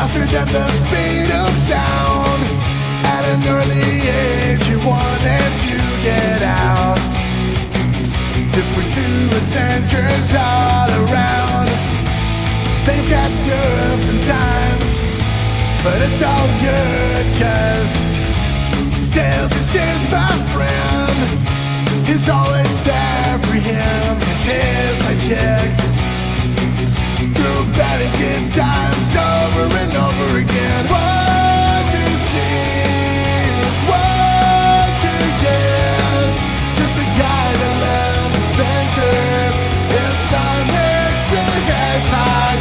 faster than the speed of sound. At an early age, you wanted to get out to pursue adventures all around. Things got tough sometimes, but it's all good, cause Tails is his best friend. He's always there for him, he's his sidekick. Times over and over again. What to see is what to get. Just a guy that loves adventures. It's Sonic the Hedgehog.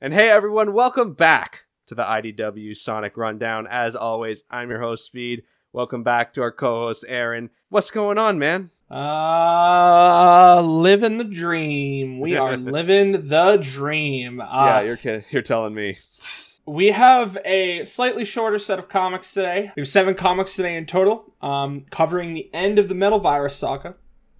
And hey everyone, welcome back to the IDW Sonic Rundown. As always, I'm your host, Speed. Welcome back to our co-host, Aaron. What's going on, man? Uh, living the dream. We are living the dream. yeah, Uh, you're kid- you're telling me. we have a slightly shorter set of comics today. We have seven comics today in total, um, covering the end of the Metal Virus saga.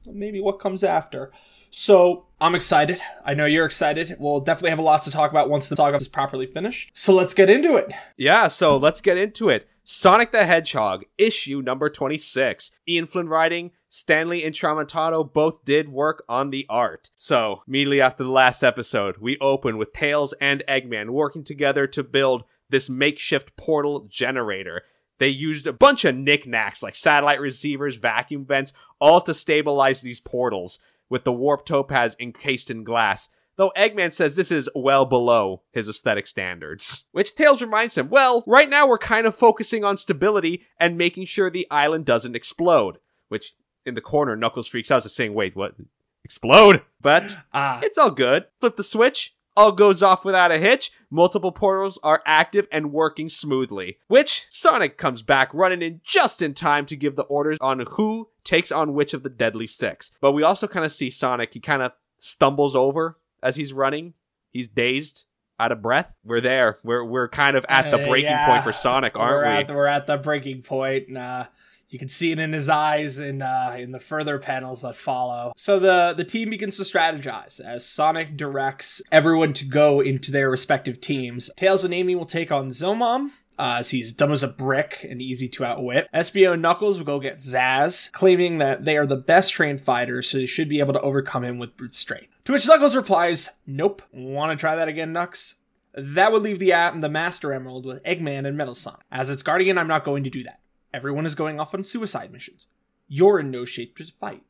Maybe what comes after. So I'm excited. I know you're excited. We'll definitely have a lot to talk about once the saga is properly finished. So let's get into it. Yeah, so let's get into it. Sonic the Hedgehog, issue number 26. Ian Flynn writing, Stanley and Tramontano both did work on the art. So, immediately after the last episode, we open with Tails and Eggman working together to build this makeshift portal generator. They used a bunch of knickknacks like satellite receivers, vacuum vents, all to stabilize these portals, with the warp topaz encased in glass though Eggman says this is well below his aesthetic standards. Which Tails reminds him, well, right now we're kind of focusing on stability and making sure the island doesn't explode. Which, in the corner, Knuckles freaks out, saying, wait, what? Explode? But Ah, it's all good. Flip the switch. All goes off without a hitch. Multiple portals are active and working smoothly. Which Sonic comes back running in just in time to give the orders on who takes on which of the Deadly Six. But we also kind of see Sonic, he kind of stumbles over as he's running. He's dazed, out of breath. We're there. We're we're kind of at the Uh, breaking yeah. point for Sonic, we're aren't at we? the, we're at the breaking point, and uh, you can see it in his eyes and uh, in the further panels that follow. So the the team begins to strategize as Sonic directs everyone to go into their respective teams. Tails and Amy will take on Zomom. Uh, as he's dumb as a brick and easy to outwit. Espio and Knuckles will go get Zazz, claiming that they are the best trained fighters, so they should be able to overcome him with brute strength. To which Knuckles replies, Nope. Want to try that again, Knux? That would leave the uh, the Master Emerald with Eggman and Metal Sonic. As its guardian, I'm not going to do that. Everyone is going off on suicide missions. You're in no shape to fight.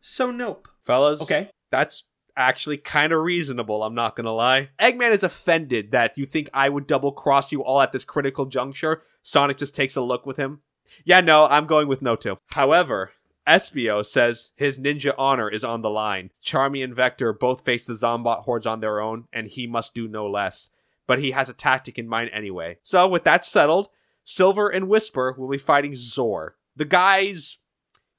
So nope. Fellas, Okay. that's actually kind of reasonable, I'm not gonna lie. Eggman is offended that you think I would double cross you all at this critical juncture. Sonic just takes a look with him. Yeah, no, I'm going with no two. However, Espio says his ninja honor is on the line. Charmy and Vector both face the Zombot hordes on their own, and he must do no less. But he has a tactic in mind anyway. So, with that settled, Silver and Whisper will be fighting Zor. The guy's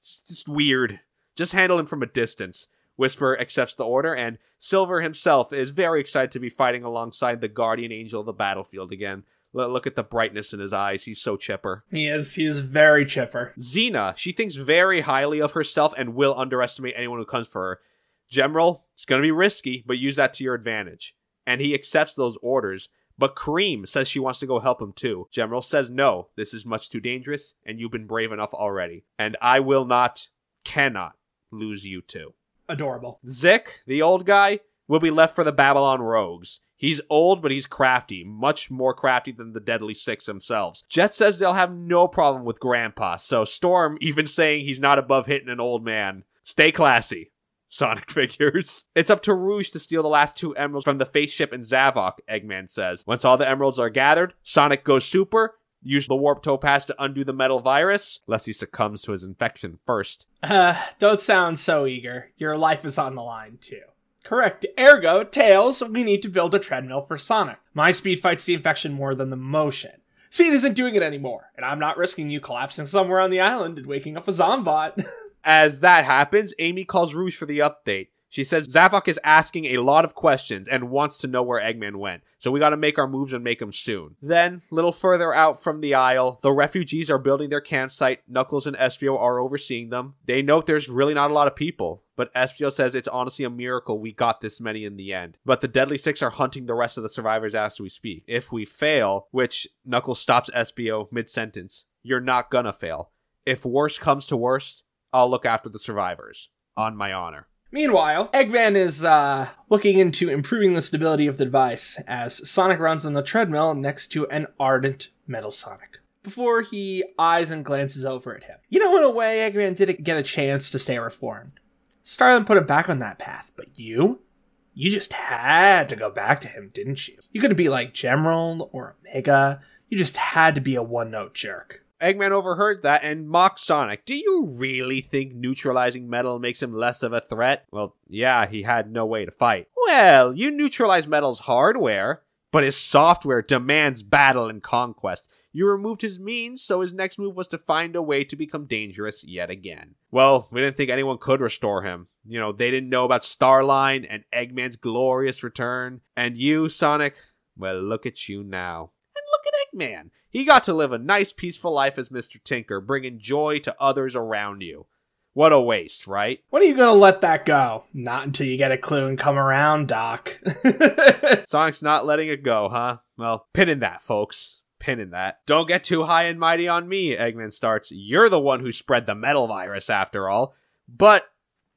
just weird. Just handle him from a distance. Whisper accepts the order, and Silver himself is very excited to be fighting alongside the guardian angel of the battlefield again. Look at the brightness in his eyes. He's so chipper. He is he is very chipper. Zeena, she thinks very highly of herself and will underestimate anyone who comes for her. General, it's going to be risky, but use that to your advantage. And he accepts those orders. But Cream says she wants to go help him too. General says no, this is much too dangerous, and you've been brave enough already. And I will not, cannot lose you too. Adorable. Zik, the old guy, will be left for the Babylon Rogues. He's old, but he's crafty, much more crafty than the Deadly Six themselves. Jet says they'll have no problem with Grandpa, so Storm even saying he's not above hitting an old man. Stay classy. Sonic figures. It's up to Rouge to steal the last two emeralds from the face ship in Zavok, Eggman says. Once all the emeralds are gathered, Sonic goes super, use the warp topaz to undo the metal virus, lest he succumbs to his infection first. Uh, don't sound so eager. Your life is on the line too. Correct. Ergo, Tails, we need to build a treadmill for Sonic. My speed fights the infection more than the motion. Speed isn't doing it anymore, and I'm not risking you collapsing somewhere on the island and waking up a Zombot. As that happens, Amy calls Rouge for the update. She says Zavok is asking a lot of questions and wants to know where Eggman went, so we gotta make our moves and make them soon. Then, little further out from the isle, the refugees are building their campsite. Knuckles and Espio are overseeing them. They note there's really not a lot of people. But Espio says it's honestly a miracle we got this many in the end. But the Deadly Six are hunting the rest of the survivors as we speak. If we fail, which Knuckles stops Espio mid sentence, you're not gonna fail. If worst comes to worst, I'll look after the survivors. On my honor. Meanwhile, Eggman is uh, looking into improving the stability of the device as Sonic runs on the treadmill next to an ardent Metal Sonic. Before he eyes and glances over at him. You know, in a way, Eggman didn't get a chance to stay reformed. Starline put him back on that path, but you? You just had to go back to him, didn't you? You couldn't be like Gemerald or Omega. You just had to be a one note jerk. Eggman overheard that and mocked Sonic. Do you really think neutralizing metal makes him less of a threat? Well, yeah, he had no way to fight. Well, you neutralize metal's hardware, but his software demands battle and conquest. You removed his means, so his next move was to find a way to become dangerous yet again. Well, we didn't think anyone could restore him. You know, they didn't know about Starline and Eggman's glorious return. And you, Sonic, well, look at you now. And look at Eggman. He got to live a nice, peaceful life as Mr. Tinker, bringing joy to others around you. What a waste, right? When are you gonna let that go? Not until you get a clue and come around, Doc. Sonic's not letting it go, huh? Well, pin in that, folks. Pin in that. Don't get too high and mighty on me, Eggman starts. You're the one who spread the metal virus, after all. But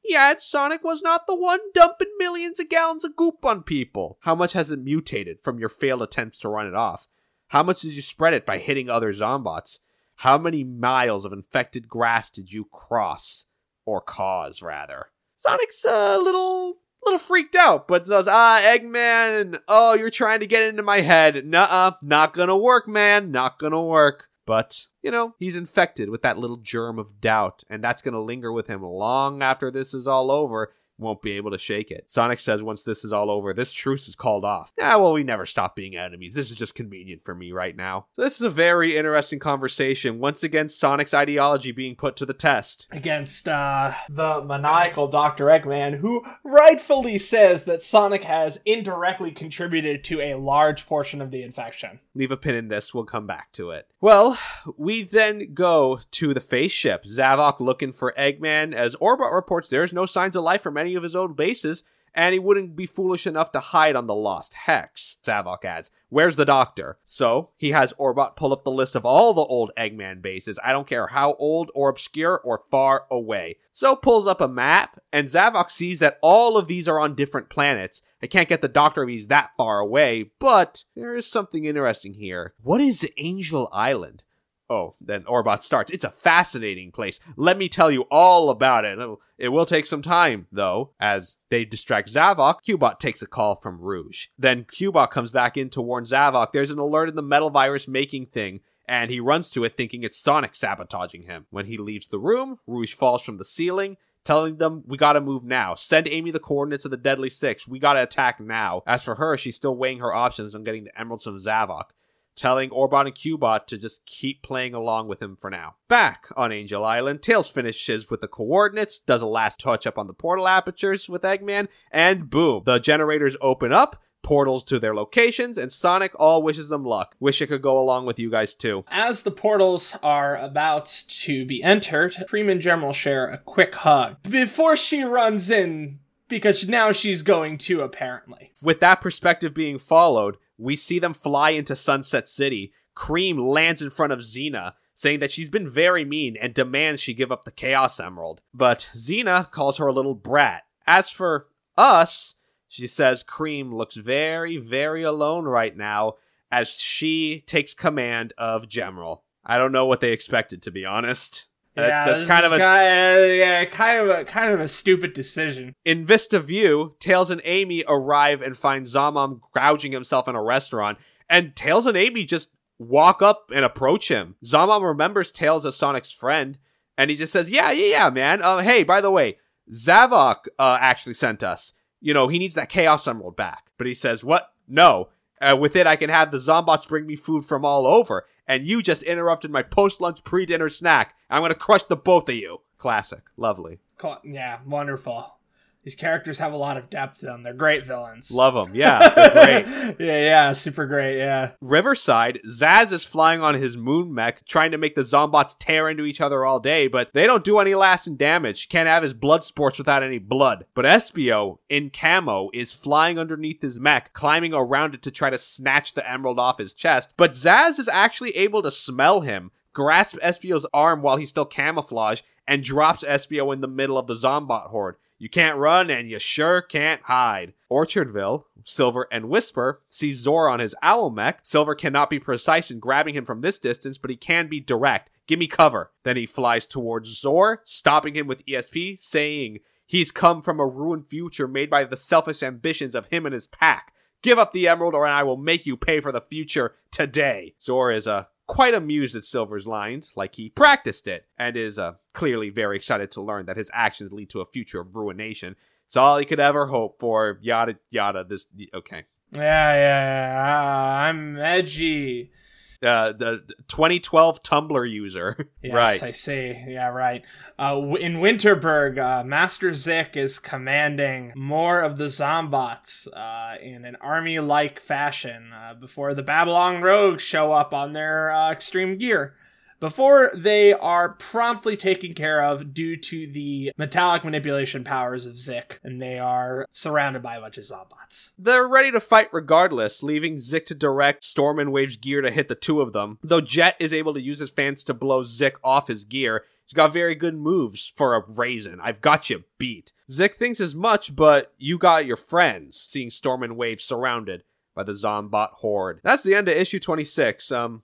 Yet Sonic was not the one dumping millions of gallons of goop on people. How much has it mutated from your failed attempts to run it off? How much did you spread it by hitting other Zombots? How many miles of infected grass did you cross? Or cause, rather? Sonic's a little little freaked out, but says, ah, Eggman, oh, you're trying to get into my head. Nuh-uh, not gonna work, man, not gonna work. But, you know, he's infected with that little germ of doubt, and that's gonna linger with him long after this is all over, won't be able to shake it. Sonic says once this is all over, this truce is called off. Ah, well, we never stop being enemies. This is just convenient for me right now. So this is a very interesting conversation. Once again, Sonic's ideology being put to the test. Against uh, the maniacal Dr. Eggman, who rightfully says that Sonic has indirectly contributed to a large portion of the infection. Leave a pin in this, we'll come back to it. Well, we then go to the face ship. Zavok looking for Eggman as Orbot reports there's no signs of life from any of his own bases, and he wouldn't be foolish enough to hide on the Lost Hex. Zavok adds, Where's the doctor? So, he has Orbot pull up the list of all the old Eggman bases. I don't care how old or obscure or far away. So, pulls up a map, and Zavok sees that all of these are on different planets. I can't get the doctor if he's that far away, but there is something interesting here. What is Angel Island? Oh, then Orbot starts. It's a fascinating place. Let me tell you all about it. It will take some time, though. As they distract Zavok, Cubot takes a call from Rouge. Then Cubot comes back in to warn Zavok there's an alert in the metal virus making thing, and he runs to it thinking it's Sonic sabotaging him. When he leaves the room, Rouge falls from the ceiling, telling them we gotta move now. Send Amy the coordinates of the Deadly Six. We gotta attack now. As for her, she's still weighing her options on getting the emeralds from Zavok telling Orbot and Cubot to just keep playing along with him for now. Back on Angel Island, Tails finishes with the coordinates, does a last touch up on the portal apertures with Eggman, and boom, the generators open up, portals to their locations, and Sonic all wishes them luck. Wish it could go along with you guys too. As the portals are about to be entered, Cream and Gemerald share a quick hug before she runs in because now she's going to apparently. With that perspective being followed, we see them fly into Sunset City. Cream lands in front of Zeena, saying that she's been very mean and demands she give up the Chaos Emerald. But Zeena calls her a little brat. As for us, she says Cream looks very, very alone right now as she takes command of Gemerald. I don't know what they expected, to be honest. That's, yeah, that's kind of a ki- uh, yeah, kind of a kind of a stupid decision. In Vista View, Tails and Amy arrive and find Zomom gouging himself in a restaurant, and Tails and Amy just walk up and approach him. Zomom remembers Tails as Sonic's friend, and he just says, "Yeah, yeah, yeah, man. Uh, hey, by the way, Zavok uh, actually sent us. You know, he needs that Chaos Emerald back." But he says, "What? No. Uh, with it, I can have the Zombots bring me food from all over, and you just interrupted my post-lunch pre-dinner snack. I'm gonna crush the both of you." Classic, lovely. Yeah, wonderful. These characters have a lot of depth to them. They're great villains. Love them. Yeah, they're great. yeah, yeah, super great. Yeah. Riverside, Zazz is flying on his moon mech, trying to make the Zombots tear into each other all day, but they don't do any lasting damage. Can't have his blood sports without any blood. But Espio, in camo, is flying underneath his mech, climbing around it to try to snatch the emerald off his chest. But Zazz is actually able to smell him, grasp Espio's arm while he's still camouflage and drops Espio in the middle of the Zombot horde. You can't run and you sure can't hide. Orchardville, Silver, and Whisper see Zor on his owl mech. Silver cannot be precise in grabbing him from this distance, but he can be direct. Give me cover. Then he flies towards Zor, stopping him with ESP, saying he's come from a ruined future made by the selfish ambitions of him and his pack. Give up the emerald or I will make you pay for the future today. Zor is a quite amused at Silver's lines, like he practiced it, and is uh, clearly very excited to learn that his actions lead to a future of ruination. It's all he could ever hope for. Yada yada. This okay. Yeah, yeah, yeah. Ah, I'm edgy. Uh, the 2012 Tumblr user. Yes, right. I see. Yeah, right. Uh, in Winterberg, uh, Master Zik is commanding more of the Zombots uh, in an army-like fashion uh, before the Babylon Rogues show up on their uh, extreme gear. Before they are promptly taken care of due to the metallic manipulation powers of Zik, and they are surrounded by a bunch of Zombots. They're ready to fight regardless, leaving Zik to direct Storm and Wave's gear to hit the two of them. Though Jet is able to use his fans to blow Zik off his gear, he's got very good moves for a raisin. I've got you beat. Zik thinks as much, but you got your friends, seeing Storm and Wave surrounded by the Zombot horde. That's the end of issue 26. Um,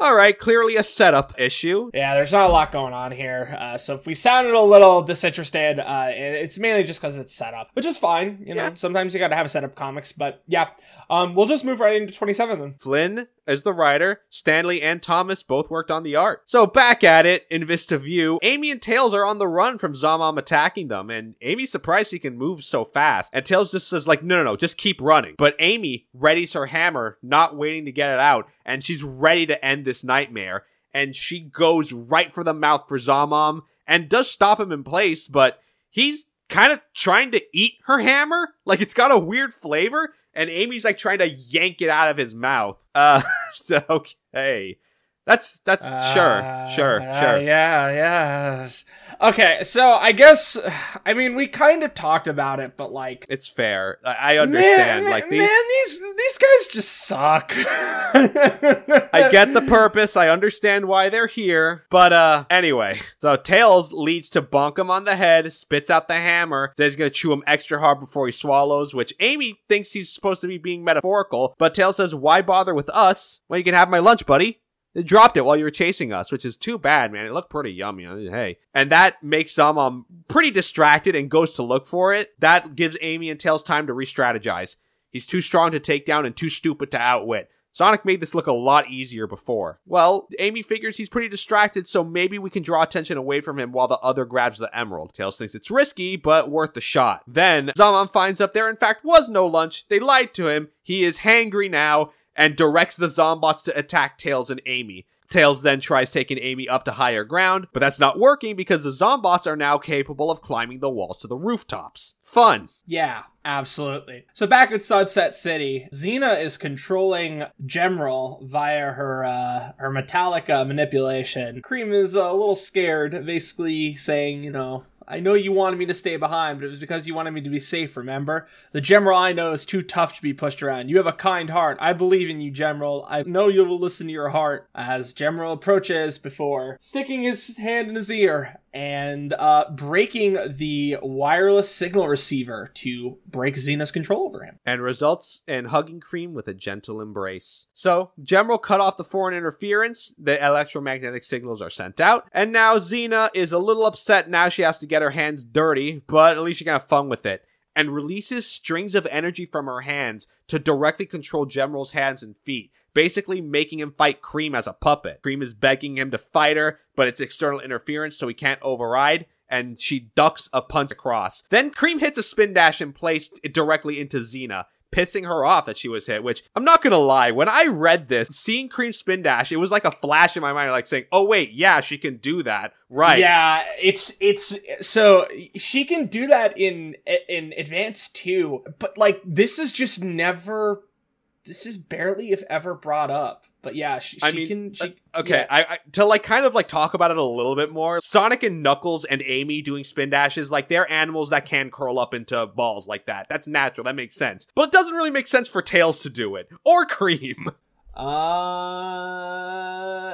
alright, clearly a setup issue. Yeah, there's not a lot going on here. Uh, so if we sounded a little disinterested, uh, it's mainly just because it's set up, which is fine. You know, Yeah. sometimes you got to have a setup comics, but yeah. Um, we'll just move right into 27 then. Flynn is the writer. Stanley and Thomas both worked on the art. So back at it in Vista View, Amy and Tails are on the run from Zomom attacking them, and Amy's surprised he can move so fast. And Tails just says like, no, no, no, just keep running. But Amy readies her hammer, not waiting to get it out, and she's ready to end this nightmare. And she goes right for the mouth for Zomom and does stop him in place, but he's kind of trying to eat her hammer. Like it's got a weird flavor, and Amy's like trying to yank it out of his mouth. Uh, so okay, that's that's sure, Uh, sure, uh, sure. Yeah, yeah. Okay, so I guess, I mean, we kind of talked about it, but like, It's fair. I, I understand. Man, like these, man, these these guys just suck. I get the purpose. I understand why they're here. But uh anyway, so Tails leads to bonk him on the head, spits out the hammer, says he's gonna chew him extra hard before he swallows, which Amy thinks he's supposed to be being metaphorical, but Tails says, Why bother with us? Well, you can have my lunch, buddy. Dropped it while you were chasing us, which is too bad, man. It looked pretty yummy. Hey. And that makes them um pretty distracted and goes to look for it. That gives Amy and Tails time to re-strategize. He's too strong to take down and too stupid to outwit. Sonic made this look a lot easier before. Well, Amy figures he's pretty distracted, so maybe we can draw attention away from him while the other grabs the emerald. Tails thinks it's risky, but worth the shot. Then, Zomom finds out there in fact was no lunch. They lied to him. He is hangry now and directs the Zombots to attack Tails and Amy. Tails then tries taking Amy up to higher ground, but that's not working because the Zombots are now capable of climbing the walls to the rooftops. Fun. Yeah, absolutely. So back at Sunset City, Zeena is controlling General via her uh, her metallic uh, manipulation. Cream is a little scared, basically saying, you know. I know you wanted me to stay behind, but it was because you wanted me to be safe, remember? The General I know is too tough to be pushed around. You have a kind heart. I believe in you, General. I know you will listen to your heart. As General approaches before, sticking his hand in his ear and uh, breaking the wireless signal receiver to break Zeena's control over him. and results in hugging Cream with a gentle embrace. So, General cut off the foreign interference, the electromagnetic signals are sent out, and now Zeena is a little upset now she has to get her hands dirty, but at least she can have fun with it. And releases strings of energy from her hands to directly control General's hands and feet, basically making him fight Cream as a puppet. Cream is begging him to fight her, but it's external interference, so he can't override and she ducks a punch across. Then Cream hits a spin dash and placed directly into Zeena, pissing her off that she was hit, which I'm not gonna lie, when I read this, seeing Cream spin dash, it was like a flash in my mind, like saying, oh wait, yeah, she can do that. Right. Yeah, it's it's so she can do that in in advance too, but like this is just never this is barely if ever brought up. But yeah, she, I mean, can. She, uh, Okay, yeah. I, I to like kind of like talk about it a little bit more. Sonic and Knuckles and Amy doing spin dashes, like they're animals that can curl up into balls like that. That's natural. That makes sense. But it doesn't really make sense for Tails to do it or Cream. Uh,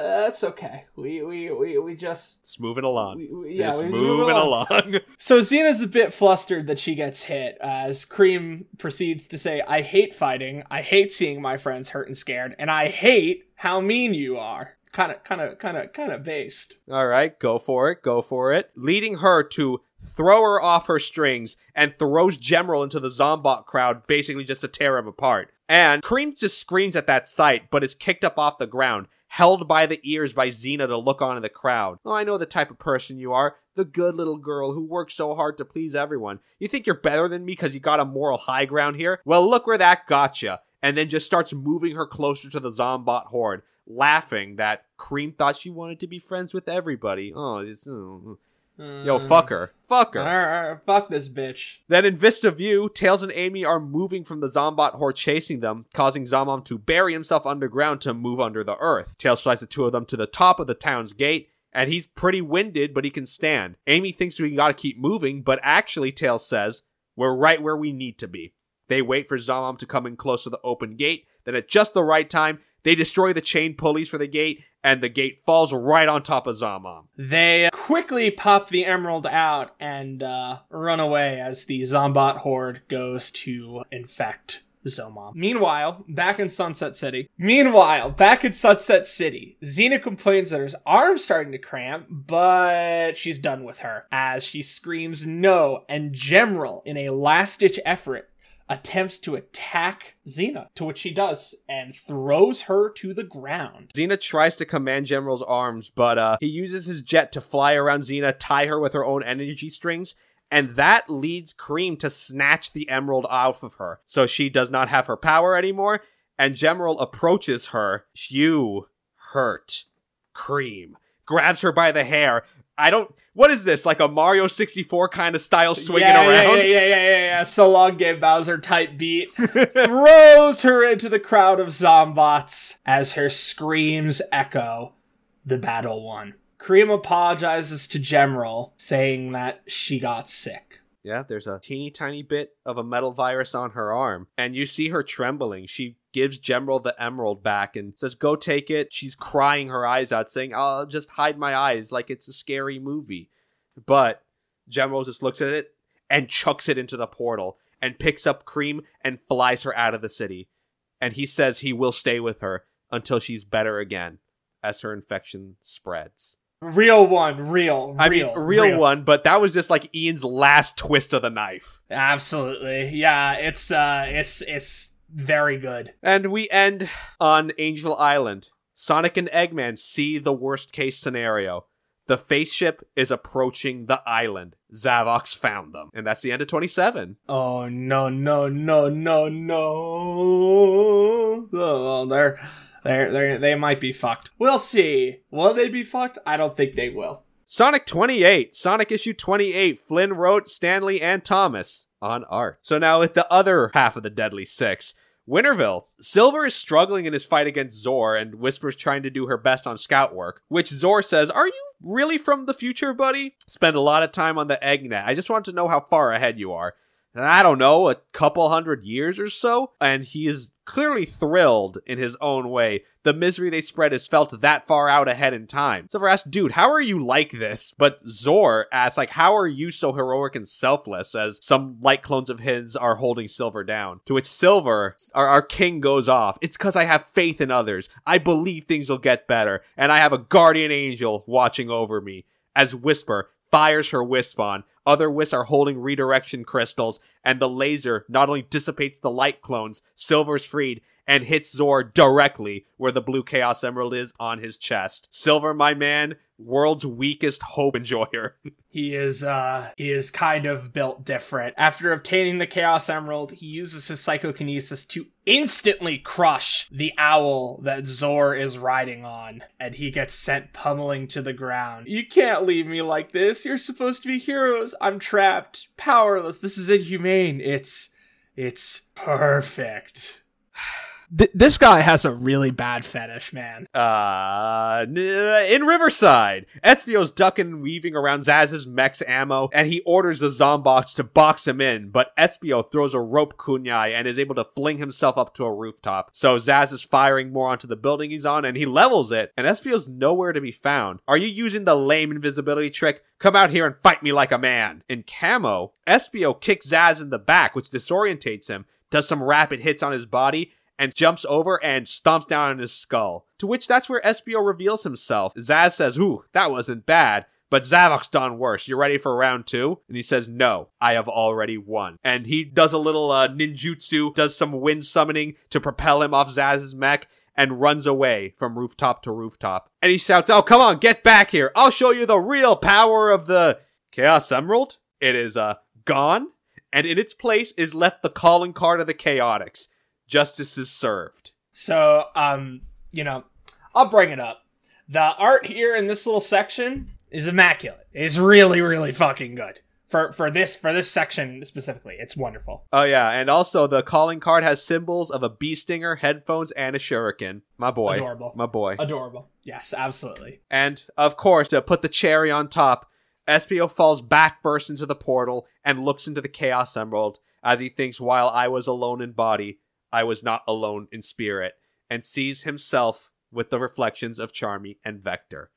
that's okay. We we we we just. It's moving along. We, we, yeah, Just we moving along. So Zeena's a bit flustered that she gets hit as Cream proceeds to say, I hate fighting, I hate seeing my friends hurt and scared, and I hate how mean you are. Kind of, kind of, kind of, kind of based. All right, go for it. Go for it. Leading her to throw her off her strings and throws Gemerald into the Zombot crowd, basically just to tear him apart. And Cream just screams at that sight, but is kicked up off the ground, held by the ears by Zeena to look on in the crowd. Oh, I know the type of person you are. The good little girl who works so hard to please everyone. You think you're better than me because you got a moral high ground here? Well, look where that got you. And then just starts moving her closer to the Zombot horde laughing that Cream thought she wanted to be friends with everybody. Oh, it's, oh. oh. Uh, yo, fuck her, fuck her. Arr, fuck this bitch. Then in Vista View, Tails and Amy are moving from the Zombot horde chasing them, causing Zomom to bury himself underground to move under the earth. Tails flies the two of them to the top of the town's gate, and he's pretty winded, but he can stand. Amy thinks we gotta keep moving, but actually, Tails says, we're right where we need to be. They wait for Zomom to come in close to the open gate, then at just the right time, they destroy the chain pulleys for the gate, and the gate falls right on top of Zomom. They quickly pop the emerald out and uh, run away as the Zombot horde goes to infect Zomom. Meanwhile, back in Sunset City. Meanwhile, back in Sunset City, Zeena complains that her arm's starting to cramp, but she's done with her as she screams no, and General, in a last-ditch effort, attempts to attack Zeena, to which she does and throws her to the ground. Zeena tries to command General's arms, but uh, he uses his jet to fly around Zeena, tie her with her own energy strings, and that leads Cream to snatch the emerald off of her. So she does not have her power anymore, and General approaches her. You hurt Cream. Grabs her by the hair. I don't. What is this? Like a Mario 64 kind of style swinging yeah, around? Yeah, yeah, yeah, yeah, yeah, yeah. So long game Bowser type beat. Throws her into the crowd of Zombots as her screams echo the battle won. Cream apologizes to General, saying that she got sick. Yeah, there's a teeny tiny bit of a metal virus on her arm, and you see her trembling. She gives General the emerald back and says, Go take it. She's crying her eyes out, saying, I'll just hide my eyes like it's a scary movie. But General just looks at it and chucks it into the portal and picks up Cream and flies her out of the city. And he says he will stay with her until she's better again as her infection spreads. Real one, real, I real, mean, real, one, but that was just like Ian's last twist of the knife. Absolutely, yeah. It's uh, it's it's very good. And we end on Angel Island. Sonic and Eggman see the worst case scenario. The face ship is approaching the island. Zavox found them. And that's the end of 27. Oh no no no no no! Oh, they're they're they might be fucked. We'll see. Will they be fucked? I don't think they will. Sonic 28. Sonic issue 28. Flynn wrote Stanley and Thomas on art. So now with the other half of the Deadly Six. Winterville. Silver is struggling in his fight against Zor, and Whisper's trying to do her best on scout work, which Zor says, Are you really from the future, buddy? Spend a lot of time on the Eggnet. I just want to know how far ahead you are. I don't know, a couple hundred years or so? And he is clearly thrilled in his own way. The misery they spread is felt that far out ahead in time. Silver asks, dude, how are you like this? But Zor asks, like, how are you so heroic and selfless as some light clones of his are holding Silver down? To which Silver, our, our king, goes off. It's because I have faith in others. I believe things will get better. And I have a guardian angel watching over me. As Whisper fires her wisp on. Other wisps are holding redirection crystals, and the laser not only dissipates the light clones, Silver's freed, and hits Zor directly where the blue Chaos Emerald is on his chest. Silver, my man, world's weakest hope enjoyer. He is uh he is kind of built different. After obtaining the Chaos Emerald, he uses his psychokinesis to instantly crush the owl that Zor is riding on, and he gets sent pummeling to the ground. You can't leave me like this. You're supposed to be heroes. I'm trapped, powerless. This is inhumane. It's it's perfect. Th- this guy has a really bad fetish, man. Uh, in Riverside, Espio's ducking and weaving around Zazz's mech's ammo, and he orders the Zombots to box him in, but Espio throws a rope kunai and is able to fling himself up to a rooftop. So Zazz is firing more onto the building he's on, and he levels it, and Espio's nowhere to be found. Are you using the lame invisibility trick? Come out here and fight me like a man. In Camo, Espio kicks Zazz in the back, which disorientates him, does some rapid hits on his body, and jumps over and stomps down on his skull. To which that's where Espio reveals himself. Zazz says, Ooh, that wasn't bad. But Zavok's done worse. You ready for round two? And he says, No, I have already won. And he does a little uh, ninjutsu, does some wind summoning to propel him off Zazz's mech, and runs away from rooftop to rooftop. And he shouts, Oh, come on, get back here. I'll show you the real power of the Chaos Emerald. It is uh, gone, and in its place is left the calling card of the Chaotix justice is served. So, um, you know, I'll bring it up. The art here in this little section is immaculate. It's really, really fucking good. For for this for this section specifically. It's wonderful. Oh yeah, and also the calling card has symbols of a bee stinger, headphones, and a shuriken. My boy. Adorable. My boy. Adorable. Yes, absolutely. And of course, to put the cherry on top, Espio falls back first into the portal and looks into the Chaos Emerald as he thinks while I was alone in body, I was not alone in spirit, and sees himself with the reflections of Charmy and Vector.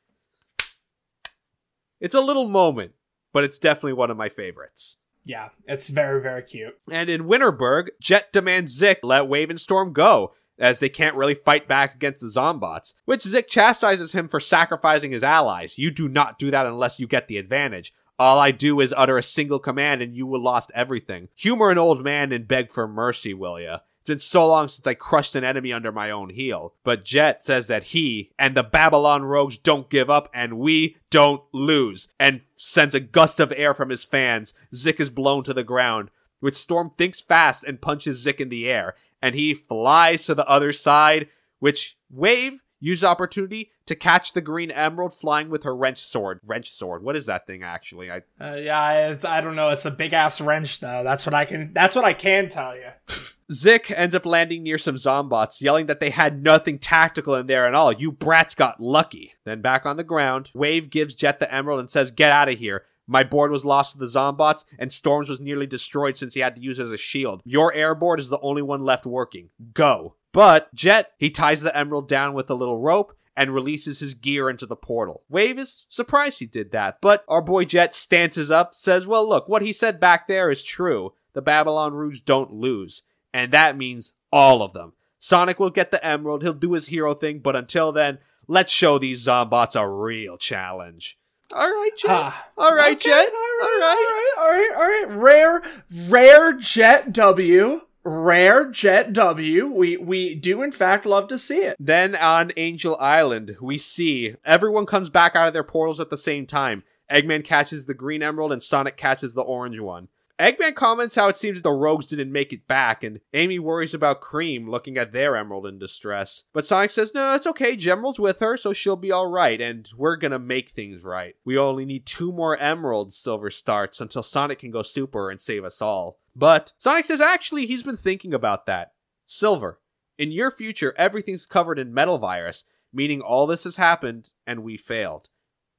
It's a little moment, but it's definitely one of my favorites. Yeah, it's very, very cute. And in Winterberg, Jet demands Zik let Wave and Storm go, as they can't really fight back against the Zombots, which Zik chastises him for sacrificing his allies. You do not do that unless you get the advantage. All I do is utter a single command and you will lost everything. Humor an old man and beg for mercy, will ya? It's been so long since I crushed an enemy under my own heel. But Jet says that he and the Babylon rogues don't give up and we don't lose. And sends a gust of air from his fans. Zik is blown to the ground, which Storm thinks fast and punches Zik in the air. And he flies to the other side, which Wave used the opportunity to catch the green emerald flying with her wrench sword. Wrench sword. What is that thing actually? I Uh, yeah, it's, I don't know. It's a big ass wrench, though. That's what I can. That's what I can tell you. Zik ends up landing near some zombots, yelling that they had nothing tactical in there at all. You brats got lucky. Then back on the ground, Wave gives Jet the emerald and says, Get out of here. My board was lost to the zombots, and Storms was nearly destroyed since he had to use it as a shield. Your air board is the only one left working. Go. But Jet, he ties the emerald down with a little rope and releases his gear into the portal. Wave is surprised he did that, but our boy Jet stances up, says, Well, look, what he said back there is true. The Babylon Rouge don't lose. And that means all of them. Sonic will get the emerald, he'll do his hero thing, but until then, let's show these Zombots a real challenge. All right, Jet. Ah, all right, okay, Jet. All right, all right, all right, all right. Rare, rare Jet W. Rare Jet W. We we do in fact love to see it. Then on Angel Island, we see everyone comes back out of their portals at the same time. Eggman catches the green emerald and Sonic catches the orange one. Eggman comments how it seems that the rogues didn't make it back, and Amy worries about Cream looking at their emerald in distress. But Sonic says, no, it's okay, Gemerald's with her, so she'll be alright, and we're gonna make things right. We only need two more emeralds, Silver starts, until Sonic can go super and save us all. But Sonic says actually he's been thinking about that. Silver, in your future, everything's covered in metal virus, meaning all this has happened and we failed.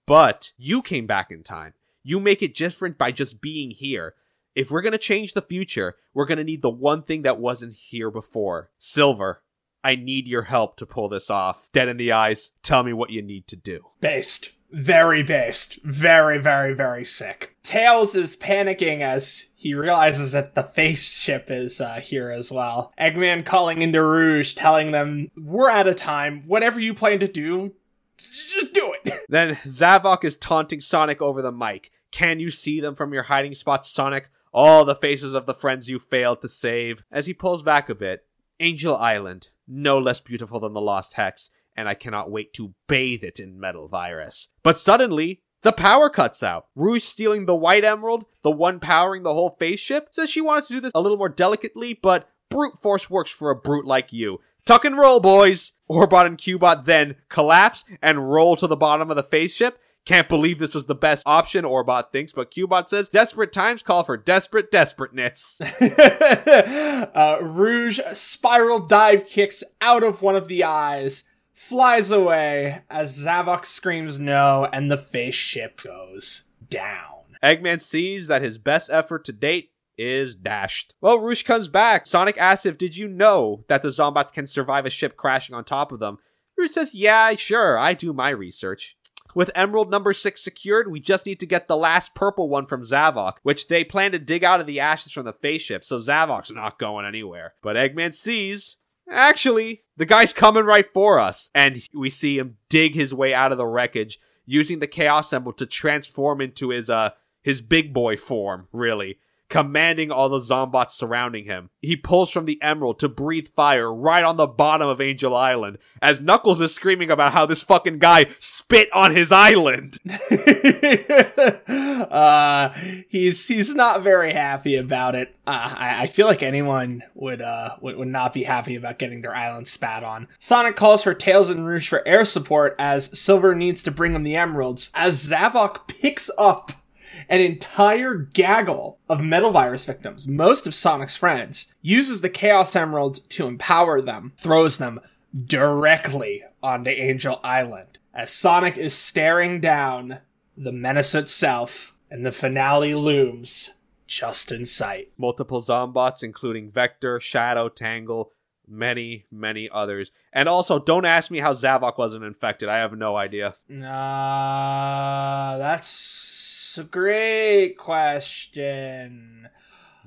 But you came back in time. You make it different by just being here. If we're gonna change the future, we're gonna need the one thing that wasn't here before. Silver, I need your help to pull this off. Dead in the eyes, tell me what you need to do. Based. Very based. Very, very, very sick. Tails is panicking as he realizes that the face ship is uh, here as well. Eggman calling into Rouge, telling them, We're out of time. Whatever you plan to do, just do it. Then Zavok is taunting Sonic over the mic. Can you see them from your hiding spot, Sonic? All the faces of the friends you failed to save. As he pulls back a bit, Angel Island, no less beautiful than the Lost Hex, and I cannot wait to bathe it in metal virus. But suddenly, the power cuts out. Rouge stealing the white emerald, the one powering the whole face ship, says she wants to do this a little more delicately, but brute force works for a brute like you. Tuck and roll, boys! Orbot and Cubot then collapse and roll to the bottom of the face ship. Can't believe this was the best option, Orbot thinks, but Cubot says desperate times call for desperate desperateness. uh, Rouge spiral dive kicks out of one of the eyes, flies away as Zavok screams no, and the face ship goes down. Eggman sees that his best effort to date is dashed. Well, Rouge comes back. Sonic asks if did you know that the Zombots can survive a ship crashing on top of them? Rouge says, yeah, sure, I do my research. With Emerald number 6 secured, we just need to get the last purple one from Zavok, which they plan to dig out of the ashes from the face ship, so Zavok's not going anywhere. But Eggman sees, actually, the guy's coming right for us. And we see him dig his way out of the wreckage, using the Chaos Emerald to transform into his, uh, his big boy form, really commanding all the zombots surrounding him. He pulls from the emerald to breathe fire right on the bottom of Angel Island as Knuckles is screaming about how this fucking guy spit on his island. uh, he's he's not very happy about it. Uh, I, I feel like anyone would uh would, would not be happy about getting their island spat on. Sonic calls for Tails and Rouge for air support as Silver needs to bring him the emeralds. As Zavok picks up an entire gaggle of metal virus victims, most of Sonic's friends, uses the Chaos Emerald to empower them, throws them directly onto Angel Island. As Sonic is staring down, the menace itself and the finale looms just in sight. Multiple zombots, including Vector, Shadow, Tangle, many, many others. And also, don't ask me how Zavok wasn't infected. I have no idea. Uh, that's a great question.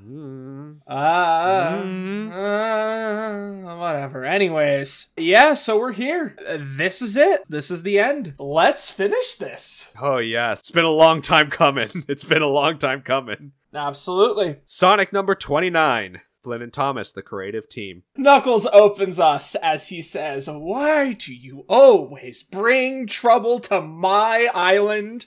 Mm. Uh, Mm. uh, whatever. Anyways, yeah, so we're here. This is it. This is the end. Let's finish this. Oh, yes. It's been a long time coming. It's been a long time coming. Absolutely. Sonic number 29. Flynn and Thomas, the creative team. Knuckles opens us as he says, Why do you always bring trouble to my island?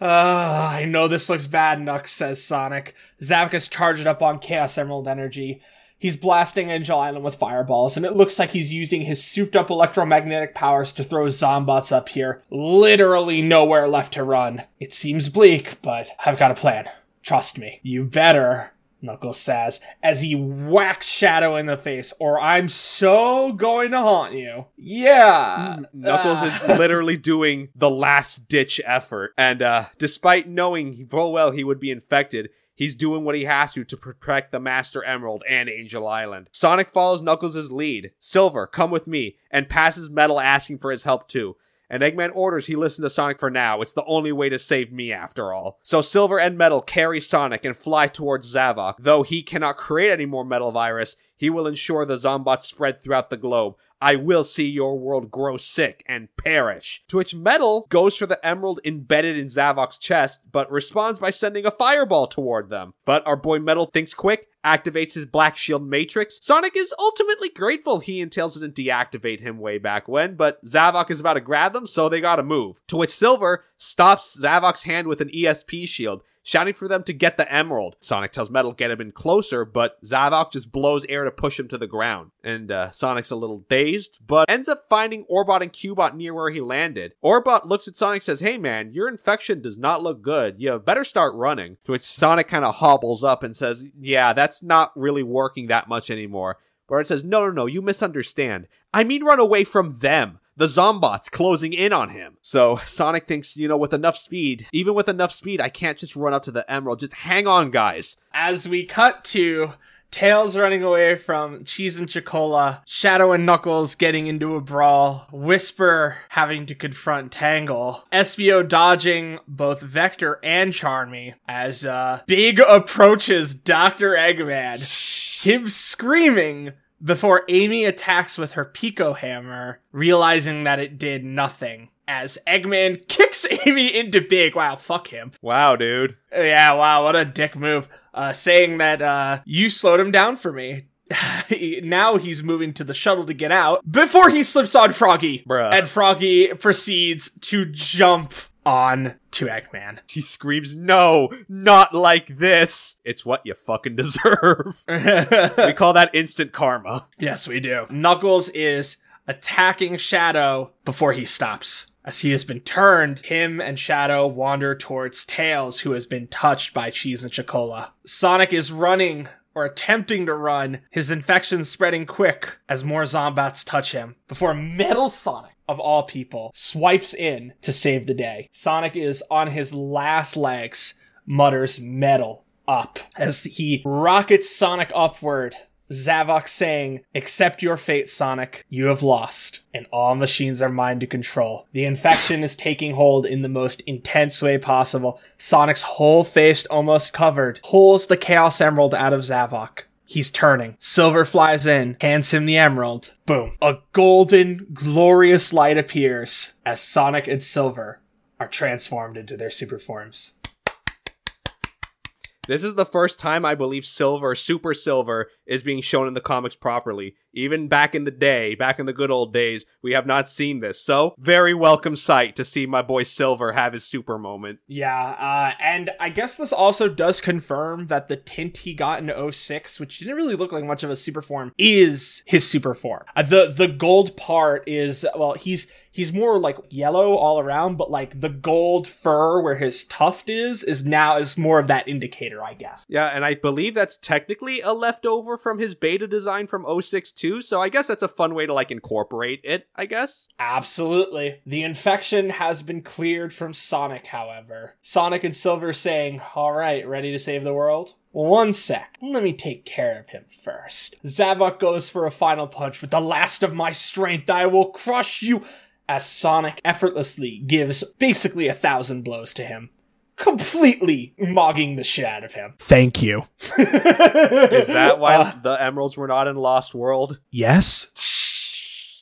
Uh, I know this looks bad, Knux, says Sonic. Zavok is charged up on Chaos Emerald energy. He's blasting Angel Island with fireballs, and it looks like he's using his souped up electromagnetic powers to throw Zombots up here. Literally nowhere left to run. It seems bleak, but I've got a plan. Trust me. You better, Knuckles says, as he whacks Shadow in the face, or I'm so going to haunt you. Yeah. Knuckles is literally doing the last ditch effort. And uh, despite knowing full well he would be infected, he's doing what he has to to protect the Master Emerald and Angel Island. Sonic follows Knuckles' lead. Silver, come with me, and passes Metal asking for his help too. And Eggman orders he listen to Sonic for now. It's the only way to save me, after all. So Silver and Metal carry Sonic and fly towards Zavok. Though he cannot create any more Metal Virus, he will ensure the Zombots spread throughout the globe. I will see your world grow sick and perish. To which Metal goes for the emerald embedded in Zavok's chest, but responds by sending a fireball toward them. But our boy Metal thinks quick, activates his Black Shield Matrix. Sonic is ultimately grateful he and Tails didn't deactivate him way back when, but Zavok is about to grab them, so they gotta move. To which Silver stops Zavok's hand with an ESP shield, shouting for them to get the emerald. Sonic tells Metal get him in closer, but Zavok just blows air to push him to the ground. And uh, Sonic's a little dazed, but ends up finding Orbot and Cubot near where he landed. Orbot looks at Sonic and says, Hey man, your infection does not look good. You better start running. To which Sonic kind of hobbles up and says, Yeah, that's not really working that much anymore. But it says, No, no, no, you misunderstand. I mean run away from them the Zombots closing in on him. So Sonic thinks, you know, with enough speed, even with enough speed, I can't just run up to the Emerald. Just hang on, guys. as we cut to Tails running away from Cheese and Chocola, Shadow and Knuckles getting into a brawl, Whisper having to confront Tangle, Espio dodging both Vector and Charmy as uh, Big approaches Dr. Eggman, him screaming before Amy attacks with her Piko hammer, realizing that it did nothing. As Eggman kicks Amy into Big. Wow, fuck him. Wow, dude. Yeah, wow, what a dick move. Uh, saying that uh, you slowed him down for me. now he's moving to the shuttle to get out before he slips on Froggy. Bruh. And Froggy proceeds to jump on to Eggman. He screams, No, not like this. It's what you fucking deserve. we call that instant karma. yes, we do. Knuckles is attacking Shadow before he stops. As he has been turned, him and Shadow wander towards Tails, who has been touched by Cheese and Chocola. Sonic is running or attempting to run, his infection spreading quick as more Zombots touch him, before Metal Sonic, of all people, swipes in to save the day. Sonic is on his last legs, mutters metal up as he rockets Sonic upward. Zavok saying, Accept your fate, Sonic. You have lost, and all machines are mine to control. The infection is taking hold in the most intense way possible. Sonic's whole face almost covered pulls the Chaos Emerald out of Zavok. He's turning. Silver flies in, hands him the emerald. Boom. A golden, glorious light appears as Sonic and Silver are transformed into their super forms. This is the first time I believe Silver, Super Silver, is being shown in the comics properly. Even back in the day, back in the good old days, we have not seen this. So, very welcome sight to see my boy Silver have his super moment. Yeah, uh, and I guess this also does confirm that the tint he got in 06, which didn't really look like much of a super form, is his super form. Uh, the the gold part is well, he's he's more like yellow all around, but like the gold fur where his tuft is is now is more of that indicator, I guess. Yeah, and I believe that's technically a leftover from his beta design from 06 too, so I guess that's a fun way to like incorporate it, I guess. Absolutely. The infection has been cleared from Sonic, however. Sonic and Silver saying, All right, ready to save the world? One sec. Let me take care of him first. Zavok goes for a final punch. With the last of my strength, I will crush you. As Sonic effortlessly gives basically a thousand blows to him, completely mogging the shit out of him. Thank you. Is that why Uh, the emeralds were not in Lost World? yes?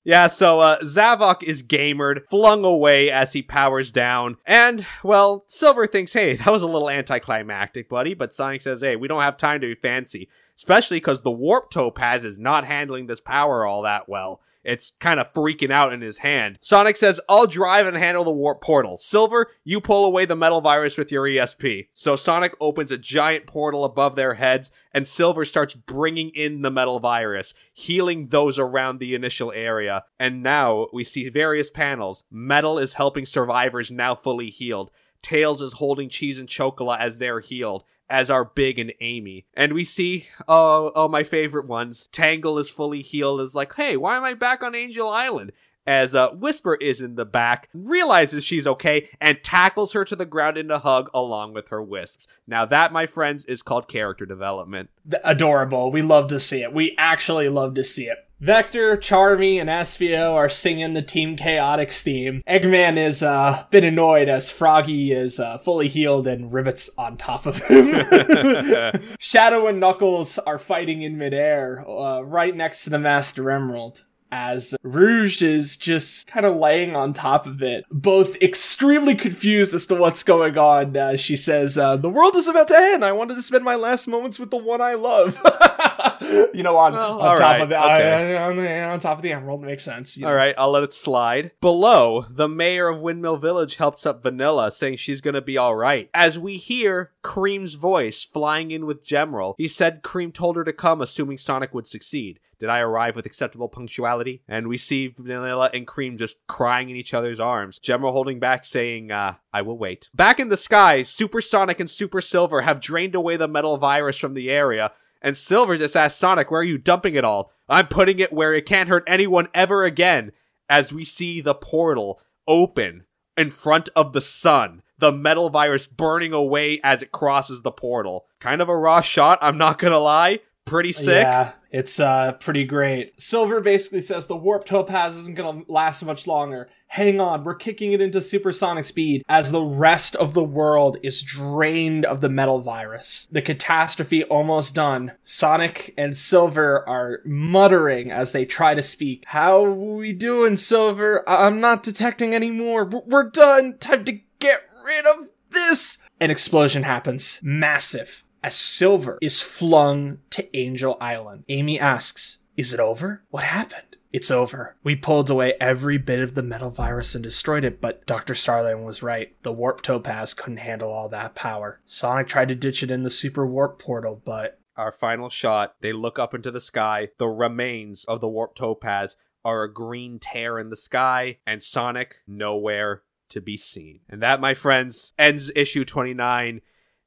Yeah, so uh, Zavok is gamered, flung away as he powers down, and, well, Silver thinks, hey, that was a little anticlimactic, buddy, but Sonic says, hey, we don't have time to be fancy, especially because the Warp Topaz is not handling this power all that well. It's kind of freaking out in his hand. Sonic says, I'll drive and handle the warp portal. Silver, you pull away the metal virus with your ESP. So Sonic opens a giant portal above their heads, and Silver starts bringing in the metal virus, healing those around the initial area. And now we see various panels. Metal is helping survivors now fully healed. Tails is holding Cheese and Chocola as they're healed as are Big and Amy. And we see, oh, oh, my favorite ones. Tangle is fully healed, is like, hey, why am I back on Angel Island? As uh, Whisper is in the back, realizes she's okay, and tackles her to the ground in a hug along with her wisps. Now, that, my friends, is called character development. Adorable. We love to see it. We actually love to see it. Vector, Charmy, and Espio are singing the Team Chaotix theme. Eggman is uh, a bit annoyed as Froggy is uh, fully healed and rivets on top of him. Shadow and Knuckles are fighting in midair, uh, right next to the Master Emerald. As Rouge is just kind of laying on top of it, both extremely confused as to what's going on. Uh, she says, uh, "The world is about to end. I wanted to spend my last moments with the one I love." you know, on, Well, on top right, of the okay. uh, on, the- on top of the emerald makes sense. you know. All right, I'll let it slide. Below, the mayor of Windmill Village helps up Vanilla, saying she's gonna be alright. As we hear Cream's voice flying in with Gemerald, he said Cream told her to come, assuming Sonic would succeed. Did I arrive with acceptable punctuality? And we see Vanilla and Cream just crying in each other's arms. Gemerald holding back, saying, uh, I will wait. Back in the sky, Super Sonic and Super Silver have drained away the metal virus from the area, and Silver just asks Sonic, where are you dumping it all? I'm putting it where it can't hurt anyone ever again. As we see the portal open in front of the sun, the metal virus burning away as it crosses the portal. Kind of a raw shot, I'm not gonna lie. Pretty sick. Yeah, it's uh pretty great. Silver basically says the warp topaz isn't gonna last much longer. Hang on, we're kicking it into supersonic speed as the rest of the world is drained of the metal virus. The catastrophe almost done. Sonic and Silver are muttering as they try to speak. How we doing, Silver? I- I'm not detecting anymore. We're- We're done. Time to get rid of this. An explosion happens. Massive as Silver is flung to Angel Island. Amy asks, Is it over? What happened? It's over. We pulled away every bit of the metal virus and destroyed it, but Dr. Starline was right. The warp topaz couldn't handle all that power. Sonic tried to ditch it in the super warp portal, but Our final shot, they look up into the sky. The remains of the warp topaz are a green tear in the sky, and Sonic nowhere to be seen. And that, my friends, ends issue 29.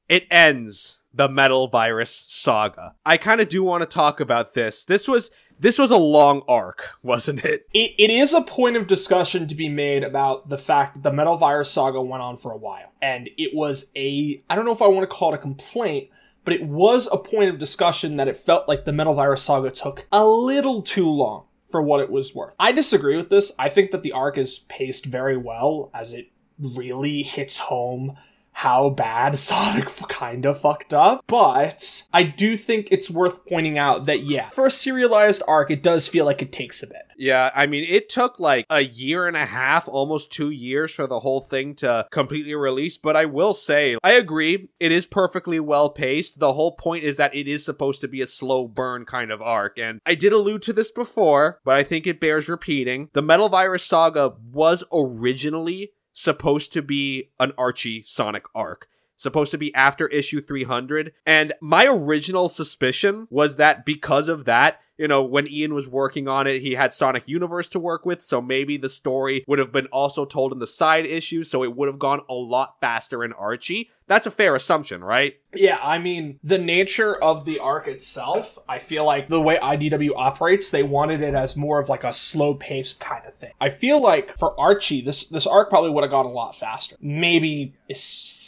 It ends the metal virus saga. I kind of do want to talk about this. This was this was a long arc, wasn't it? it, it is a point of discussion to be made about the fact that the Metal Virus saga went on for a while. And it was a, I don't know if I want to call it a complaint, but it was a point of discussion that it felt like the Metal Virus saga took a little too long for what it was worth. I disagree with this. I think that the arc is paced very well as it really hits home how bad Sonic kind of fucked up. But I do think it's worth pointing out that, yeah, for a serialized arc, it does feel like it takes a bit. Yeah, I mean, it took like a year and a half, almost two years for the whole thing to completely release. But I will say, I agree, it is perfectly well paced. The whole point is that it is supposed to be a slow burn kind of arc. And I did allude to this before, but I think it bears repeating. The Metal Virus Saga was originally supposed to be an Archie Sonic arc. Supposed to be after issue 300. And my original suspicion was that because of that, you know, when Ian was working on it, he had Sonic Universe to work with, so maybe the story would have been also told in the side issues, so it would have gone a lot faster in Archie. That's a fair assumption, right? Yeah, I mean, the nature of the arc itself, I feel like the way IDW operates, they wanted it as more of like a slow paced kind of thing. I feel like for Archie, this this arc probably would have gone a lot faster. Maybe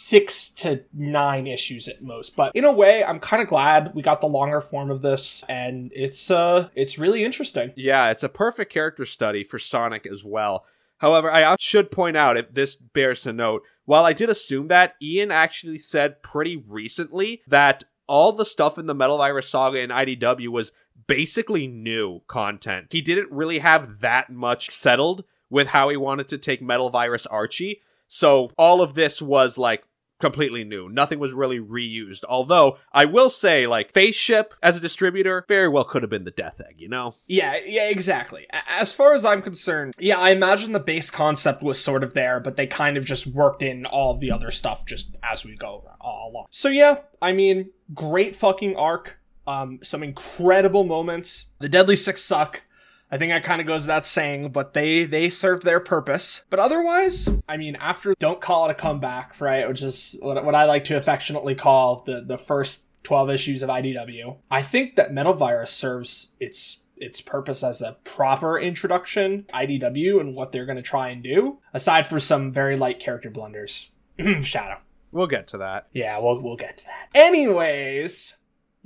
six to nine issues at most. But in a way, I'm kind of glad we got the longer form of this, and it's uh it's really interesting. Yeah, it's a perfect character study for Sonic as well. However, I should point out, if this bears to note, while I did assume that, Ian actually said pretty recently that all the stuff in the Metal Virus Saga in IDW was basically new content. He didn't really have that much settled with how he wanted to take Metal Virus Archie. So all of this was like completely new. Nothing was really reused. Although I will say, like, Spaceship as a distributor very well could have been the Death Egg, you know? Yeah, yeah, exactly. As far as I'm concerned, yeah, I imagine the base concept was sort of there, but they kind of just worked in all the other stuff just as we go along. So yeah, I mean, great fucking arc. Um, some incredible moments. The Deadly Six suck. I think that kind of goes without saying, but they they served their purpose. But otherwise, I mean, after don't call it a comeback, right? Which is what, what I like to affectionately call the the first twelve issues of IDW. I think that Metal Virus serves its its purpose as a proper introduction IDW and what they're going to try and do. Aside for some very light character blunders, Shadow. We'll get to that. Yeah, we'll we'll get to that. Anyways,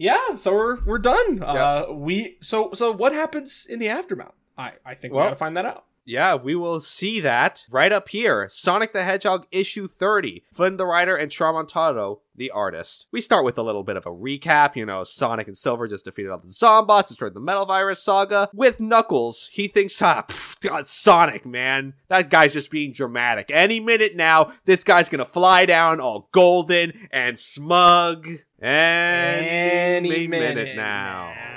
yeah, so we're we're done. Uh we so so what happens in the aftermath? I I think we Well- got to find that out. Yeah, we will see that right up here. Sonic the Hedgehog issue 30. Flynn the writer and Tramontano the artist. We start with a little bit of a recap. You know, Sonic and Silver just defeated all the Zombots, destroyed the Metal Virus saga. With Knuckles, he thinks, ah, pff, God, Sonic, man. That guy's just being dramatic. Any minute now, this guy's gonna fly down all golden and smug. Any, minute, now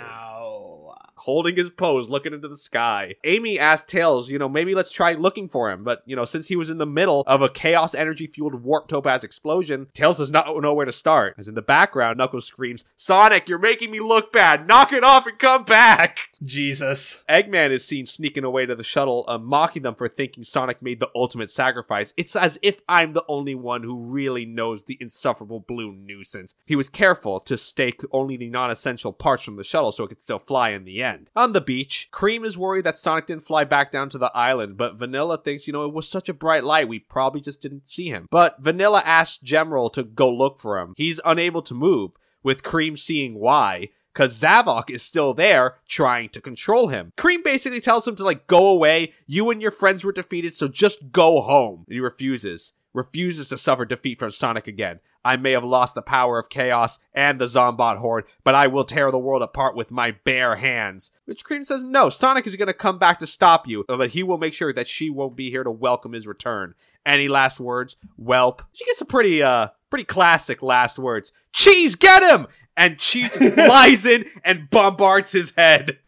holding his pose, looking into the sky. Amy asked Tails, you know, maybe let's try looking for him. But, you know, since he was in the middle of a chaos energy fueled warp topaz explosion, Tails does not know where to start. As in the background, Knuckles screams, Sonic, you're making me look bad. Knock it off and come back. Jesus. Eggman is seen sneaking away to the shuttle, uh, mocking them for thinking Sonic made the ultimate sacrifice. It's as if I'm the only one who really knows the insufferable blue nuisance. He was careful to stake only the non essential parts from the shuttle so it could still fly in the end. On the beach, Cream is worried that Sonic didn't fly back down to the island, but Vanilla thinks, you know, it was such a bright light, we probably just didn't see him. But Vanilla asks Gemerald to go look for him. He's unable to move, with Cream seeing why because Zavok is still there trying to control him. Cream basically tells him to like go away. You and your friends were defeated, so just go home. And he refuses. Refuses to suffer defeat from Sonic again. I may have lost the power of chaos and the Zombot horde, but I will tear the world apart with my bare hands. Which Cream says no, Sonic is gonna come back to stop you, but he will make sure that she won't be here to welcome his return. Any last words? Welp. She gets a pretty uh Pretty classic last words. Cheese, get him! And Cheese flies in and bombards his head.